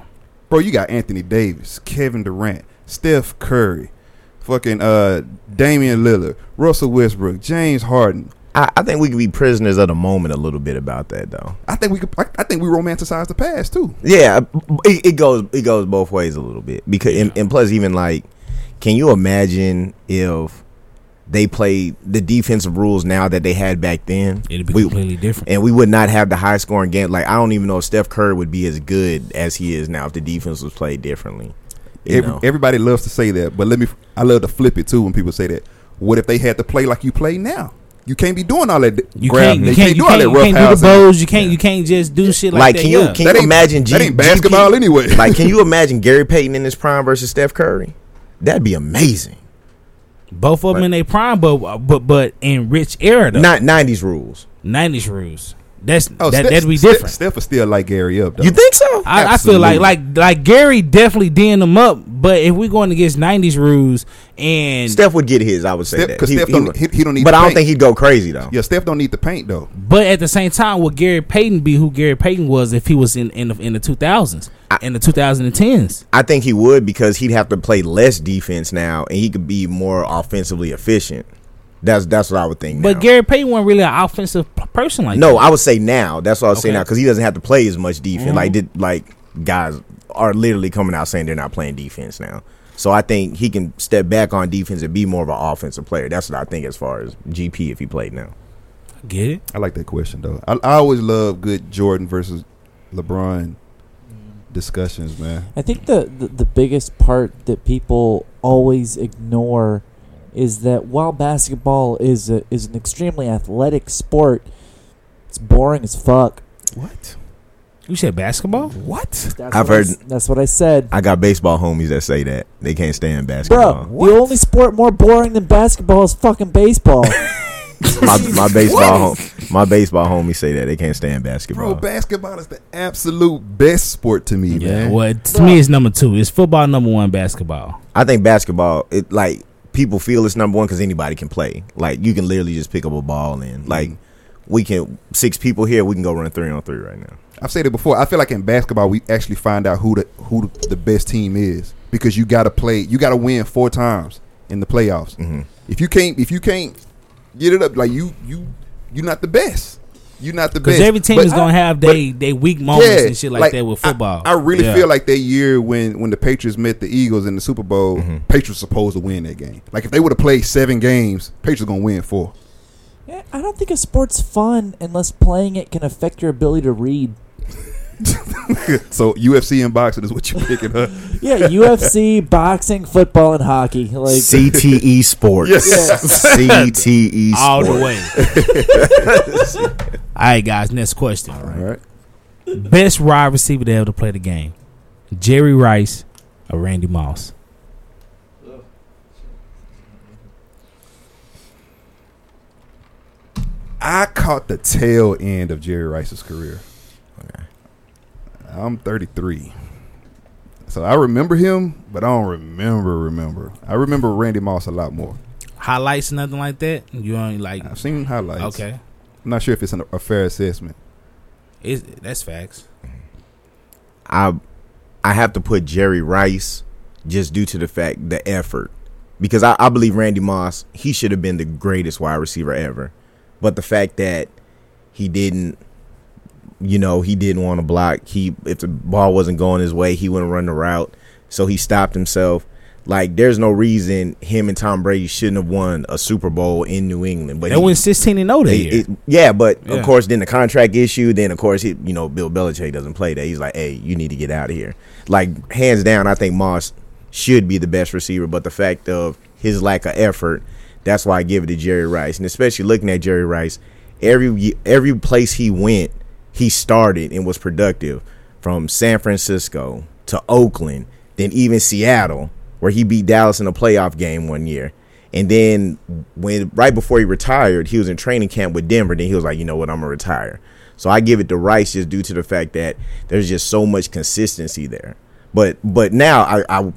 Bro, you got Anthony Davis, Kevin Durant, Steph Curry, fucking uh Damian Lillard, Russell Westbrook, James Harden. I, I think we could be prisoners of the moment a little bit about that though. I think we could, I, I think we romanticize the past too. Yeah, it, it goes it goes both ways a little bit because and, and plus even like, can you imagine if they played the defensive rules now that they had back then? It'd be We- completely different. and we would not have the high scoring game. Like I don't even know if Steph Curry would be as good as he is now if the defense was played differently. Every, everybody loves to say that, but let me. I love to flip it too when people say that. What if they had to play like you play now? You can't be doing all that. You grab- can't, you can't, you do all can't, that you can't do the bows. You can't, you can't just do shit like, like, that. can you yeah. can That you ain't- imagine G- that ain't basketball GP anyway. like, can you [LAUGHS] imagine Gary Payton in his prime versus Steph Curry? That'd be amazing. Both of them in their prime, but but but in rich era though. Not nineties rules. nineties rules. That's Oh, that Steph- that'd be different. Steph is still like Gary up. Though. You think so? I, I feel like like like Gary definitely d'ing them up, but if we're going against nineties rules and Steph would get his. I would say Steph- that 'cause He- Steph he don't- he- he don't need But the I don't paint. think he'd go crazy though. Yeah, Steph don't need the paint though. but at the same time, would Gary Payton be who Gary Payton was if he was in in the in the two thousands in the two thousand and tens? I think he would because he'd have to play less defense now, and he could be more offensively efficient. That's that's what I would think. But now. Gary Payton wasn't really an offensive person like no, that. I would say now. That's what I was saying Okay. now because he doesn't have to play as much defense. Mhm. Like did like guys are literally coming out saying they're not playing defense now. So I think he can step back on defense and be more of an offensive player. That's what I think as far as GP if he played now. Get it? I like that question though. I, I always love good Jordan versus LeBron discussions, man. I think the, the the biggest part that people always ignore is that while basketball is a, is an extremely athletic sport, it's boring as fuck. What? You said basketball? What? That's I've what heard- s- that's what I said. I got baseball homies that say that they can't stand basketball. Bro, basketball. the only sport more boring than basketball is fucking baseball. [LAUGHS] [LAUGHS] my my baseball home, my baseball homies say that they can't stand basketball. Bro, basketball is the absolute best sport to me, Yeah. man. Well, to me, it's number two. It's football number one. Basketball. I think basketball, it like people feel it's number one because anybody can play. Like you can literally just pick up a ball and like we can six people here, we can go run three on three right now. I've said it before. I feel like in basketball we actually find out who the who the best team is because you got to play. You got to win four times in the playoffs. Mhm. If you can't, if you can't get it up, like you you you're not the best. You're not the best. Because every team But is gonna I- have but- they they weak moments and shit like, that with I- football. I, really Yeah. feel like that year when when the Patriots met the Eagles in the Super Bowl, Mm-hmm. Patriots supposed to win that game. Like if they would have played seven games, Patriots gonna win four. Yeah, I don't think a sport's fun unless playing it can affect your ability to read. [LAUGHS] So UFC and boxing is what you're picking up. Yeah, UFC, boxing, football, and hockey. Like CTE Sports. CTE all the way. [LAUGHS] all right, guys. Next question. All right. Best wide receiver to ever play the game: Jerry Rice or Randy Moss? I caught the tail end of Jerry Rice's career. I'm 33. So I remember him, but I don't remember remember. I remember Randy Moss a lot more. Highlights, nothing like that. You only like I've seen highlights. okay. I'm not sure if it's an, a fair assessment. It's, that's facts. I I have to put Jerry Rice just due to the fact the effort. Because I, I believe Randy Moss, he should have been the greatest wide receiver ever. But the fact that he didn't you know, he didn't want to block. He if the ball wasn't going his way, he wouldn't run the route. so he stopped himself. Like, there's no reason him and Tom Brady shouldn't have won a Super Bowl in New England. But They he- went sixteen and zero that year. it- yeah, but Yeah. of course, then the contract issue. Then of course, he, you know, Bill Belichick doesn't play that. He's like, "Hey, you need to get out of here." Like hands down, I think Moss should be the best receiver. But the fact of his lack of effort, that's why I give it to Jerry Rice. And especially looking at Jerry Rice, every every place he went, he started and was productive. From San Francisco to Oakland, then even Seattle, where he beat Dallas in a playoff game one year. And then when right before he retired, he was in training camp with Denver. Then he was like, you know what, I'm gonna retire. So I give it to Rice just due to the fact that there's just so much consistency there. But but now I, I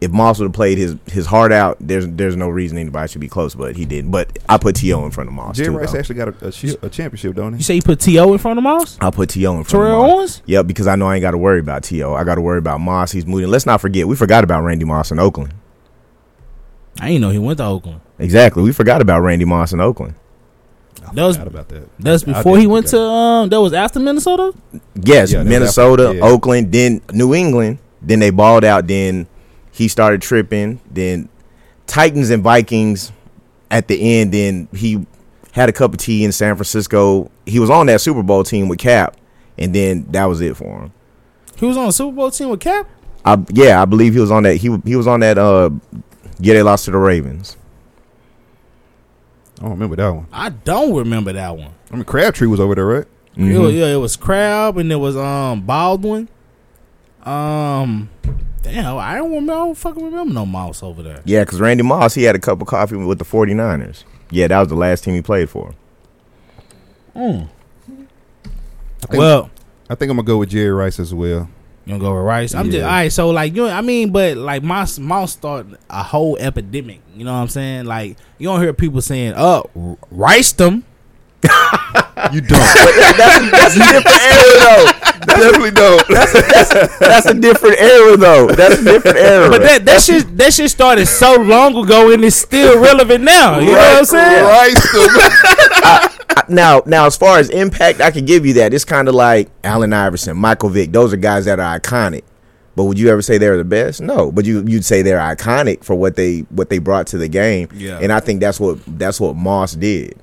if Moss would have played his his heart out, there's there's no reason anybody should be close, but he didn't. But I put T.O. in front of Moss Jerry too. Rice though. actually got a, a, shi- a championship, don't he? you say you put T.O. in front of Moss? I'll put T.O. in front Terrell of Moss. Owens? Yep, because I know I ain't got to worry about To. I got to worry about Moss. He's moving. Let's not forget, we forgot about Randy Moss in Oakland. I didn't know he went to Oakland. Exactly, we forgot about Randy Moss in Oakland. That was about that. that's I- I before he went to um. That was after Minnesota. Yes, Yeah, Minnesota, after- yeah. Oakland, then New England. Then they balled out. Then he started tripping. Then Titans and Vikings at the end. Then he had a cup of tea in San Francisco. He was on that Super Bowl team with Cap, and then that was it for him. He was on a Super Bowl team with Cap. I, yeah, I believe he was on that. He he was on that. Uh, yeah, they lost to the Ravens. I don't remember that one. I don't remember that one. I mean, Crabtree was over there, right? It was, yeah, it was Crab and it was um Baldwin. Um, damn, I don't remember. I don't fucking remember no Moss over there. Yeah, because Randy Moss, he had a cup of coffee with the 49ers. Yeah, that was the last team he played for. Mm. I think, Well, I think I'm gonna go with Jerry Rice as well. you gonna go with Rice? I'm just all right. So like you, I mean, but like Moss, Mouse started a whole epidemic. You know what I'm saying? Like you don't hear people saying, "Oh, Rice them." You don't. That's a different era, though. Definitely don't. That's that's, that's, a different era, though. That's a different era. But that that shit that shit started so long ago and it's still relevant now. You know what I'm saying? Rice. [LAUGHS] I- now, now, as far as impact, I can give you that. It's kind of like Allen Iverson, Michael Vick. Those are guys that are iconic. But would you ever say they're the best? No. But you you'd say they're iconic for what they what they brought to the game. Yeah. And I think that's what that's what Moss did.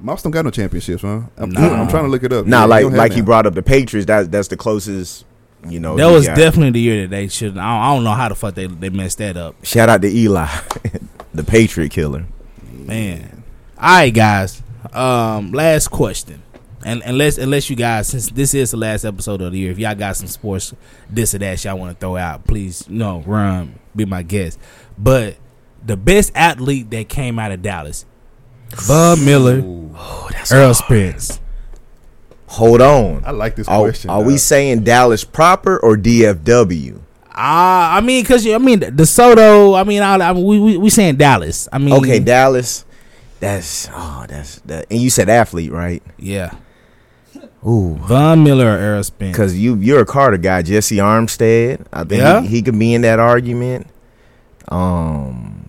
Moss don't got no championships, huh? I'm, Nah. I'm trying to look it up. Nah, Yeah, like don't have like he brought up the Patriots. That that's the closest. You know, That was got. definitely the year that they should. I don't, I don't know how the fuck they they messed that up, Shout out to Eli, [LAUGHS] the Patriot killer. man. All right, guys. Um, last question, and unless unless you guys, since this is the last episode of the year, if y'all got some sports this or that y'all want to throw out, please, you know, run, be my guest. But the best athlete that came out of Dallas, Von Miller, Oh, that's Errol Spence. Hold on. I like this Are, question. are we saying Dallas proper or DFW? Ah, I mean, cause I mean, DeSoto. I mean, I, I we, we we saying Dallas. I mean, Okay, Dallas. That's oh, that's that. And you said athlete, right? yeah, Ooh, Von Miller or Errol Spence. because you you're a Carter guy, Jessie Armstead. I think Yeah. he, he could be in that argument. Um,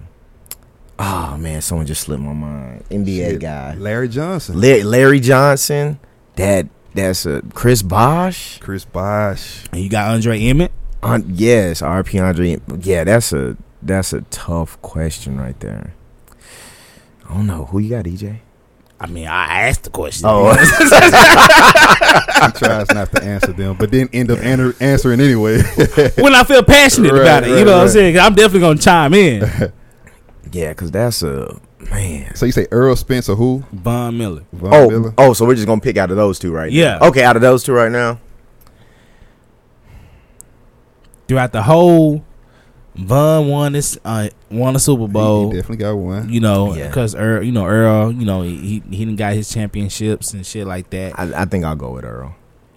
oh man, someone just slipped my mind. NBA Shit. guy, Larry Johnson, Larry, Larry Johnson. That that's a Chris Bosh. Chris Bosh. And you got Andre Emmett. Un, yes, RP Andre. Yeah, that's a that's a tough question right there. I don't know who you got, E EJ. I mean, I asked the question. Oh, [LAUGHS] He tries not to answer them, but then end up answer, answering anyway. when I feel passionate [LAUGHS] Right, about it, you right, know what I'm saying. I'm definitely gonna chime in. [LAUGHS] yeah, because that's a man. so you say Errol Spence or who? Von Miller. Von Oh, Miller? oh, so we're just gonna pick out of those two right Yeah. now. Okay, out of those two right now. Throughout the whole, Von won this, uh, won a Super Bowl. he definitely got one. you know, Yeah. because Errol, you know Errol, you know he he didn't got his championships and shit like that. I, I think I'll go with Errol.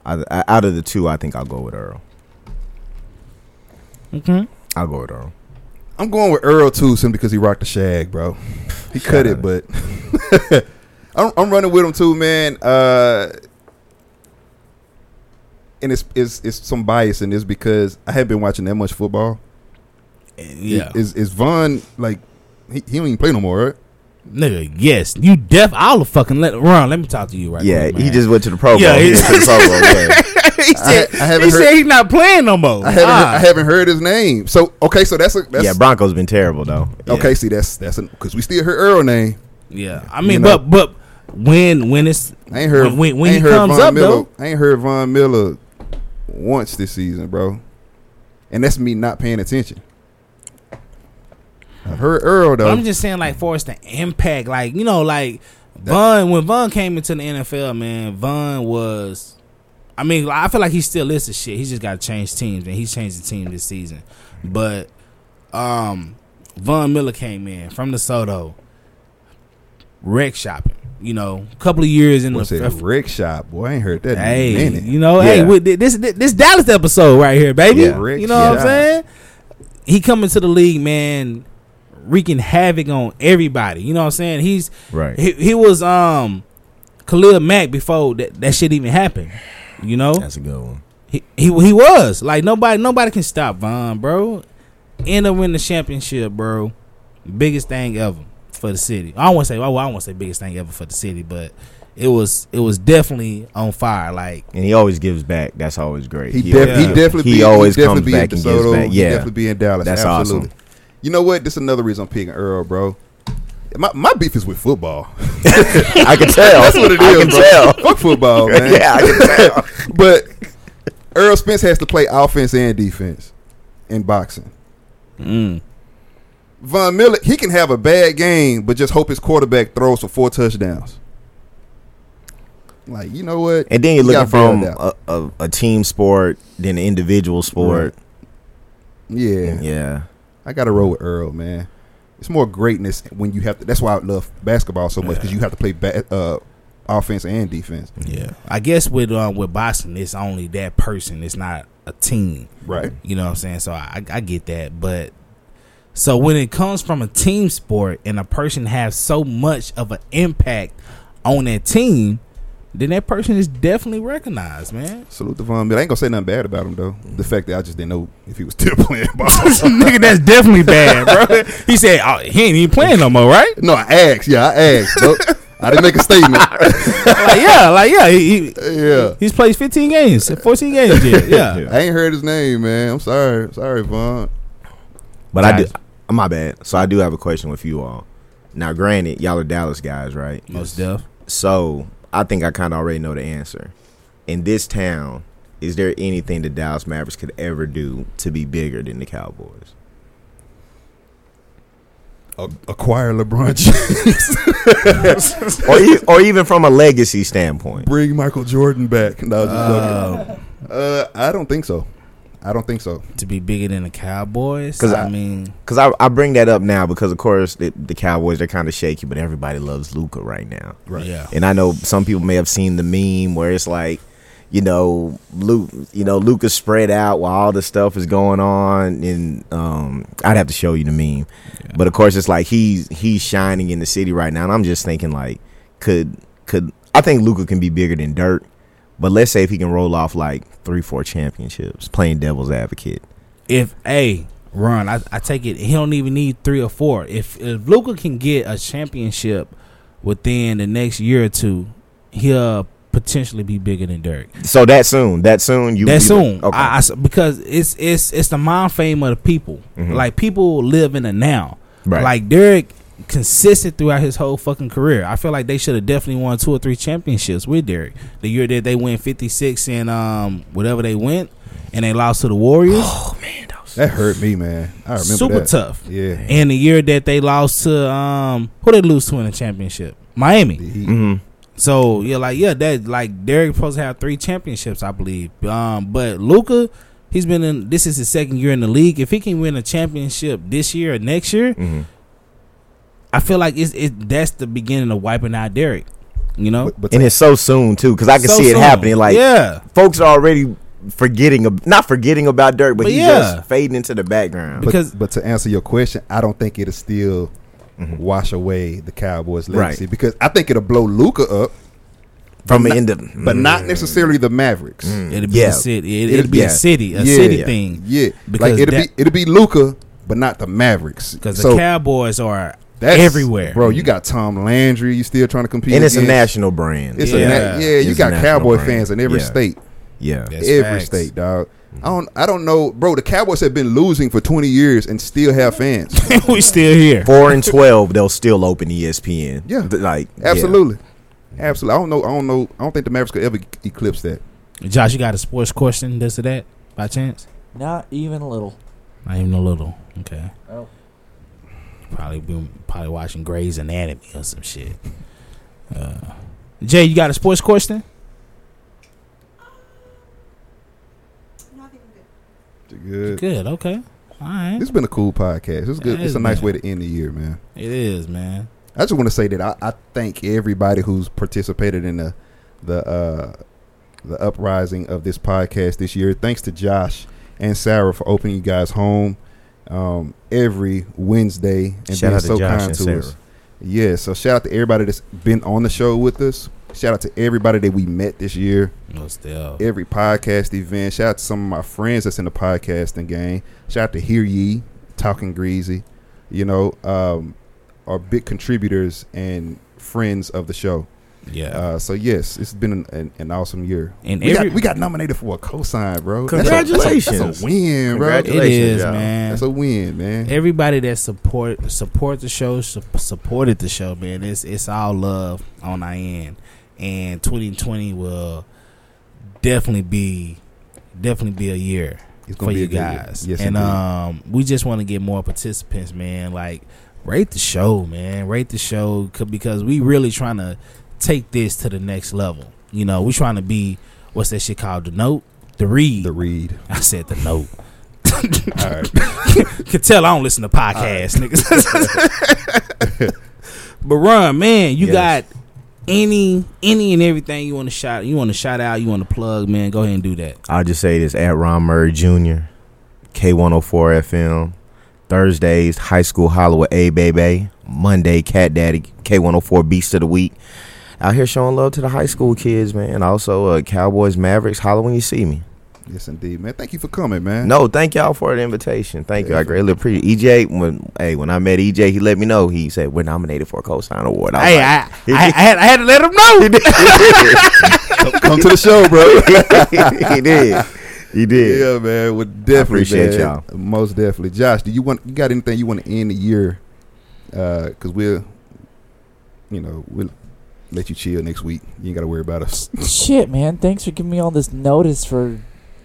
I, I, out of the two, I think I'll go with Errol. Okay. I'll go with Errol. I'm going with Errol too, simply because he rocked the shag, bro. He cut it, but [LAUGHS] I'm, I'm running with him too, man. Uh, and it's, it's it's some bias in this because I haven't been watching that much football. Yeah, Is is Von like he, he don't even play no more, right? nigga. Yes, you def. I'll fucking let run. Let me talk to you right. yeah, quick, he just went to the Pro Bowl. Yeah, he he- went to the [LAUGHS] Pro Bowl. Yeah. [LAUGHS] he said, I haven't he heard- said he's not playing no more. I haven't, Ah. I haven't heard his name. So okay, so that's a that's yeah, Broncos been terrible though. Yeah. okay. See, that's that's because we still heard Errol name. Yeah, I mean, You know. but but when when it's I ain't heard when, when, when I he ain't heard comes Von up Miller, though, I ain't heard Von Miller once this season, bro. And that's me not paying attention. I've heard Errol but though. I'm just saying like for us to impact, like you know, like Von when Von came into the NFL, man, Von was. I mean, I feel like he still is the shit. He just got to change teams, and he's changed the team this season. But um, Von Miller came in from DeSoto, wreck shopping. You know, a couple of years in What's the? Rick shop, boy. I ain't heard that in a Hey, minute. you know, Yeah. hey, with thi- this this Dallas episode right here, baby. Yeah. Rick you know what I'm saying? He coming to the league, man, wreaking havoc on everybody. You know what I'm saying? He's Right. he, he was um Khalil Mack before that, that shit even happened. You know? That's a good one. He, he he was. Like nobody nobody can stop Von, bro. End up winning the championship, bro. Biggest thing ever for the city. I don't want to say well, I don't want to say biggest thing ever for the city, but it was it was definitely on fire. Like And he always gives back. That's always great. He, He, def- Yeah. he definitely He be, always he definitely comes be back in and gives DeSoto. back. He Yeah. definitely be in Dallas. That's Absolutely. awesome. You know what? This is another reason I'm picking Errol, bro. My, my beef is with football. [LAUGHS] I can tell. That's what it is. I can bro. tell. Fuck football, [LAUGHS] man. yeah, I can tell. [LAUGHS] But Errol Spence has to play offense and defense in boxing. mm, Von Miller, he can have a bad game, but just hope his quarterback throws for four touchdowns. Like, you know what? And then you're You looking from a, a, a team sport, then an individual sport. Yeah. Yeah. I got to roll with Errol, man. It's more greatness when you have to. That's why I love basketball so much because you have to play ba- uh, offense and defense. yeah. I guess with um with boxing, it's only that person. It's not a team. Right. You know what I'm saying? So I I get that, but so when it comes from a team sport and a person has so much of an impact on that team, then that person is definitely recognized, man. Salute to Von Miller. I ain't gonna say nothing bad about him though. The fact that I just didn't know if he was still [LAUGHS] playing ball. [LAUGHS] Nigga, that's definitely bad, bro. He said oh, he ain't even playing no more, right? no, I asked. Yeah, I asked. Nope. I didn't make a statement. [LAUGHS] Like yeah, like yeah, he, he yeah. he's played 15 games, 14 games, yeah, yeah. I ain't heard his name, man. I'm sorry. Sorry, Von. But I do. Guys. Uh, my bad. So I do have a question with you all. Now, granted, y'all are Dallas guys, right? Most deaf. So I think I kind of already know the answer. In this town, is there anything the Dallas Mavericks could ever do to be bigger than the Cowboys? A- acquire LeBron James. [LAUGHS] or, e- or even from a legacy standpoint? Bring Michael Jordan back. No, just Uh. Uh, I don't think so. I don't think so. to be bigger than the Cowboys, 'Cause I, I- mean, Because I, I bring that up now because, of course, the, the Cowboys, they're kind of shaky, but everybody loves Luka right now. Right. yeah. And I know some people may have seen the meme where it's like, you know, Luke, you know, Luka's spread out while all this stuff is going on, and um, I'd have to show you the meme. But of course, it's like he's he's shining in the city right now, and I'm just thinking like, could could I think Luka can be bigger than Dirk? But let's say if he can roll off like three, four championships, playing devil's advocate. if a run, I, I take it he don't even need three or four. If if Luka can get a championship within the next year or two, he'll potentially be bigger than Dirk. So that soon, that soon, you that soon, Okay. I, I because it's it's it's the mind fame of the people. Mhm. Like people live in the now. Right. Like Dirk consistent throughout his whole fucking career. I feel like they should have definitely won two or three championships with Dirk. The year that they went 56 and um whatever they went and they lost to the Warriors. Oh man, that hurt me, man. I remember Super that. tough. Yeah. And the year that they lost to um who they lose to in the championship? Miami. The Heat. Mhm. So yeah, like yeah, that like Dirk supposed to have three championships, I believe. Um, but Luka, he's been in. This is his second year in the league. If he can win a championship this year or next year, Mhm. I feel like it's it. That's the beginning of wiping out Dirk. You know, But, but And it's so soon too, because I can So see it soon. happening. Like yeah, folks are already forgetting, ab- not forgetting about Dirk, but, But he's yeah. just fading into the background. but, because- but to answer your question, I don't think it'll still Mhm. wash away the Cowboys' Right. legacy because I think it'll blow Luka up, From the end of, but not Mm. necessarily the Mavericks. Mm. it'll be yeah. a city. It, It'll- it'll be yeah. a city, a Yeah. city Yeah. thing. Yeah, Because like it'll that- be it'll be Luka, but not the Mavericks. Because so the Cowboys are that's everywhere. bro. You got Tom Landry. You still trying to compete, and it's a national brand. It's Yeah. a na- yeah. You It's a got Cowboy brand. fans in every Yeah. state. Yeah. That's Every facts. state, dog. Mm-hmm. I don't. I don't know, bro. The Cowboys have been losing for twenty years and still have fans. [LAUGHS] we still here. Four and twelve, they'll still open ESPN. Yeah. Th- like yeah. Absolutely, absolutely. I don't know. I don't know. I don't think the Mavericks could ever eclipse that. Josh, you got a sports question, this or that, by chance? Not even a little. Not even a little. Okay. Oh. Probably been probably watching Grey's Anatomy or some shit. Uh, Jay, you got a sports question? Good. Good. Okay. All right. This has been a cool podcast. It's good. It It's a nice been. way to end the year, man. It is, man. I just want to say that I, I thank everybody who's participated in the the uh, the uprising of this podcast this year. Thanks to Josh and Sarah for opening you guys home um, every Wednesday and Shout being so Josh kind to Sarah. us. Yeah, so shout out to everybody that's been on the show with us. Shout out to everybody that we met this year. Every podcast event. Shout out to some of my friends that's in the podcasting game. Shout out to Hear Ye, Talking Greasy. You know, um, are big contributors and friends of the show. Yeah. Uh, so yes, it's been an, an, an awesome year. and We every got, we got nominated for a cosign, bro. A- that's a- Congratulations. That's a, win, bro. it Congratulations. is, y'all. man. That's a win, man. everybody that support support the show su- supported the show man it's it's all love on our end and 2020 will definitely be definitely be a year It's for be you a good year. guys Yes, and um we just want to get more participants man like rate the show man rate the show because we really trying to take this to the next level you know we trying to be what's that shit called the note the read the read. i said the note [LAUGHS] All right. [LAUGHS] can tell I don't listen to podcasts, niggas. [LAUGHS] but Ron, man, you Yes. got any any and everything you want to shout you want to shout out, you want to plug, man, go ahead and do that. I'll just say this at Ron Murray Jr., K104 FM, Thursdays, High School Holler with A Baby, Monday, Cat Daddy, K104 Beast of the Week. Out here showing love to the high school kids, man. Also, uh, Cowboys, Mavericks, holler when you see me. Yes, indeed, man. Thank you for coming, man. No, thank y'all for the invitation. Thank you. I greatly appreciate EJ. When hey, when I met EJ, he let me know. He said we're nominated for a cosign award. I Hey, like, I, I, I had I had to let him know. come, [LAUGHS] come to the show, bro. [LAUGHS] he did. He did. Yeah, man. Well, definitely, appreciate man. y'all. Most definitely, Josh. Do you want you got anything you want to end the year? Because we're, you know, we'll let you chill next week. You ain't got to worry about us. [LAUGHS] Shit, man. Thanks for giving me all this notice for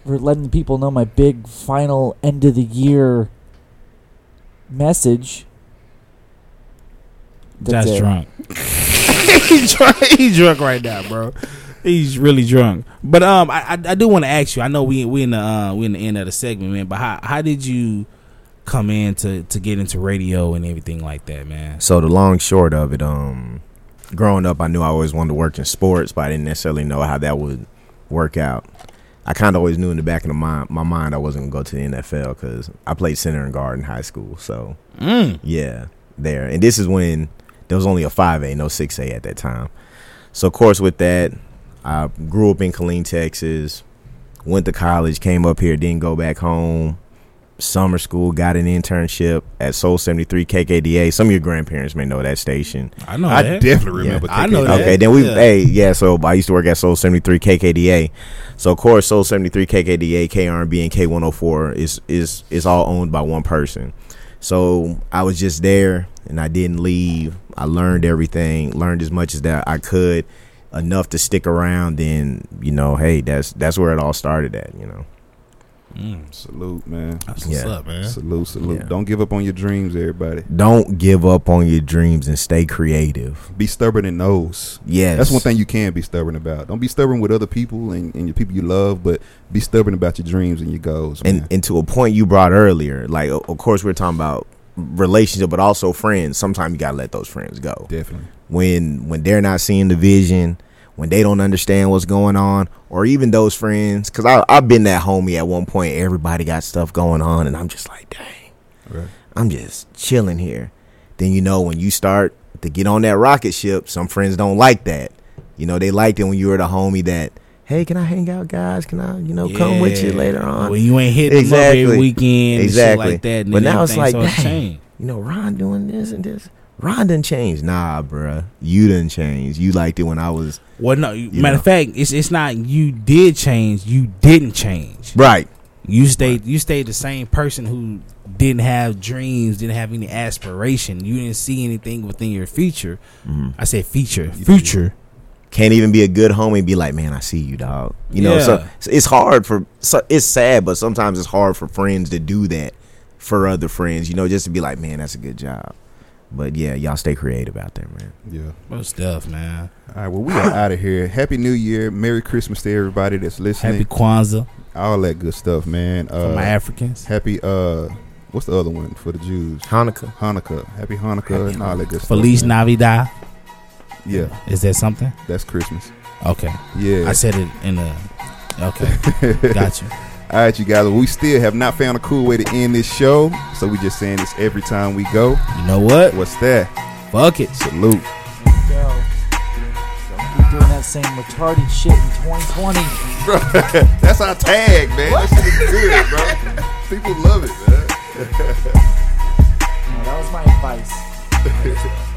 for letting people know my big final end of the year message. That's Josh it. drunk. [LAUGHS] he's drunk. He's drunk right now, bro. He's really drunk. But um, I I, I do want to ask you. I know we we in the uh, we in the end of the segment, man. But how how did you come in to to get into radio and everything like that, man? So the long short of it, um, growing up, I knew I always wanted to work in sports, but I didn't necessarily know how that would work out. I kind of always knew in the back of the mind, my mind, I wasn't gonna go to the NFL because I played center and guard in high school. So Mm. yeah, there. And this is when there was only a five A, no six A at that time. So of course, with that, I grew up in Killeen, Texas. Went to college, came up here, didn't go back home. Summer school, got an internship at Soul 73 KKDA. Some of your grandparents may know that station. I know I that. definitely Yeah. remember. I KK. know that. Okay, then we Yeah. hey yeah. So I used to work at Soul seventy three KKDA. So of course Soul seventy three KKDA, KRB, and K one hundred four is is is all owned by one person. So I was just there and I didn't leave. I learned everything, learned as much as that I could, enough to stick around. Then you know, hey, that's that's where it all started at. You know, Mm. Salute, man. That's what's Yeah. up, man. Salute, salute. Yeah. Don't give up on your dreams, everybody. don't give up on your dreams and stay creative. Be stubborn in those. Yes, That's one thing you can be stubborn about. Don't be stubborn with other people and, and your people you love, but be stubborn about your dreams and your goals. Man. and and to a point you brought earlier, like of course we're talking about relationship, but also friends. Sometimes you gotta let those friends go Definitely. when when they're not seeing the vision, when they don't understand what's going on, or even those friends. Because I I've been that homie at one point. Everybody got stuff going on, and I'm just like, dang, Right. I'm just chilling here. Then you know when you start to get on that rocket ship, some friends don't like that. You know they liked it when you were the homie that. Hey, can I hang out, guys? Can I, you know, come with you later on? When you ain't hitting them up Exactly. every weekend, Exactly. like that. But now it's like, dang. you know, Ron doing this and this. Ron didn't change. Nah, bruh. You didn't change. You liked it when I was Well, no. matter know. of fact, it's it's not you did change. You didn't change. right. You stayed. You stayed the same person who didn't have dreams, didn't have any aspiration. You didn't see anything within your future. Mm-hmm. I said future, future. Can't even be a good homie and be like, man, I see you, dog. You know, so Yeah. so it's hard for. So it's sad, but sometimes it's hard for friends to do that for other friends. You know, just to be like, man, that's a good job. But yeah, y'all stay creative out there, man. Yeah. Most stuff, man. All right. Well, we are out of here. Happy New Year. Merry Christmas to everybody that's listening. Happy Kwanzaa All that good stuff, man. for Uh, my Africans. happy. Uh, what's the other one for the Jews? Hanukkah. Hanukkah. Happy Hanukkah and all that good stuff. Feliz man. Navidad. Yeah, Is that something? that's Christmas. Okay, Yeah. I said it in the. Okay, [LAUGHS] got you. All right, you guys. We still have not found a cool way to end this show, so we just saying this every time we go. You know what? What's that? Fuck it. Salute. Go. Don't keep doing that same retarded shit in 2020. [LAUGHS] That's our tag, man. That shit is good, bro. People love it, man. No, that was my advice. [LAUGHS]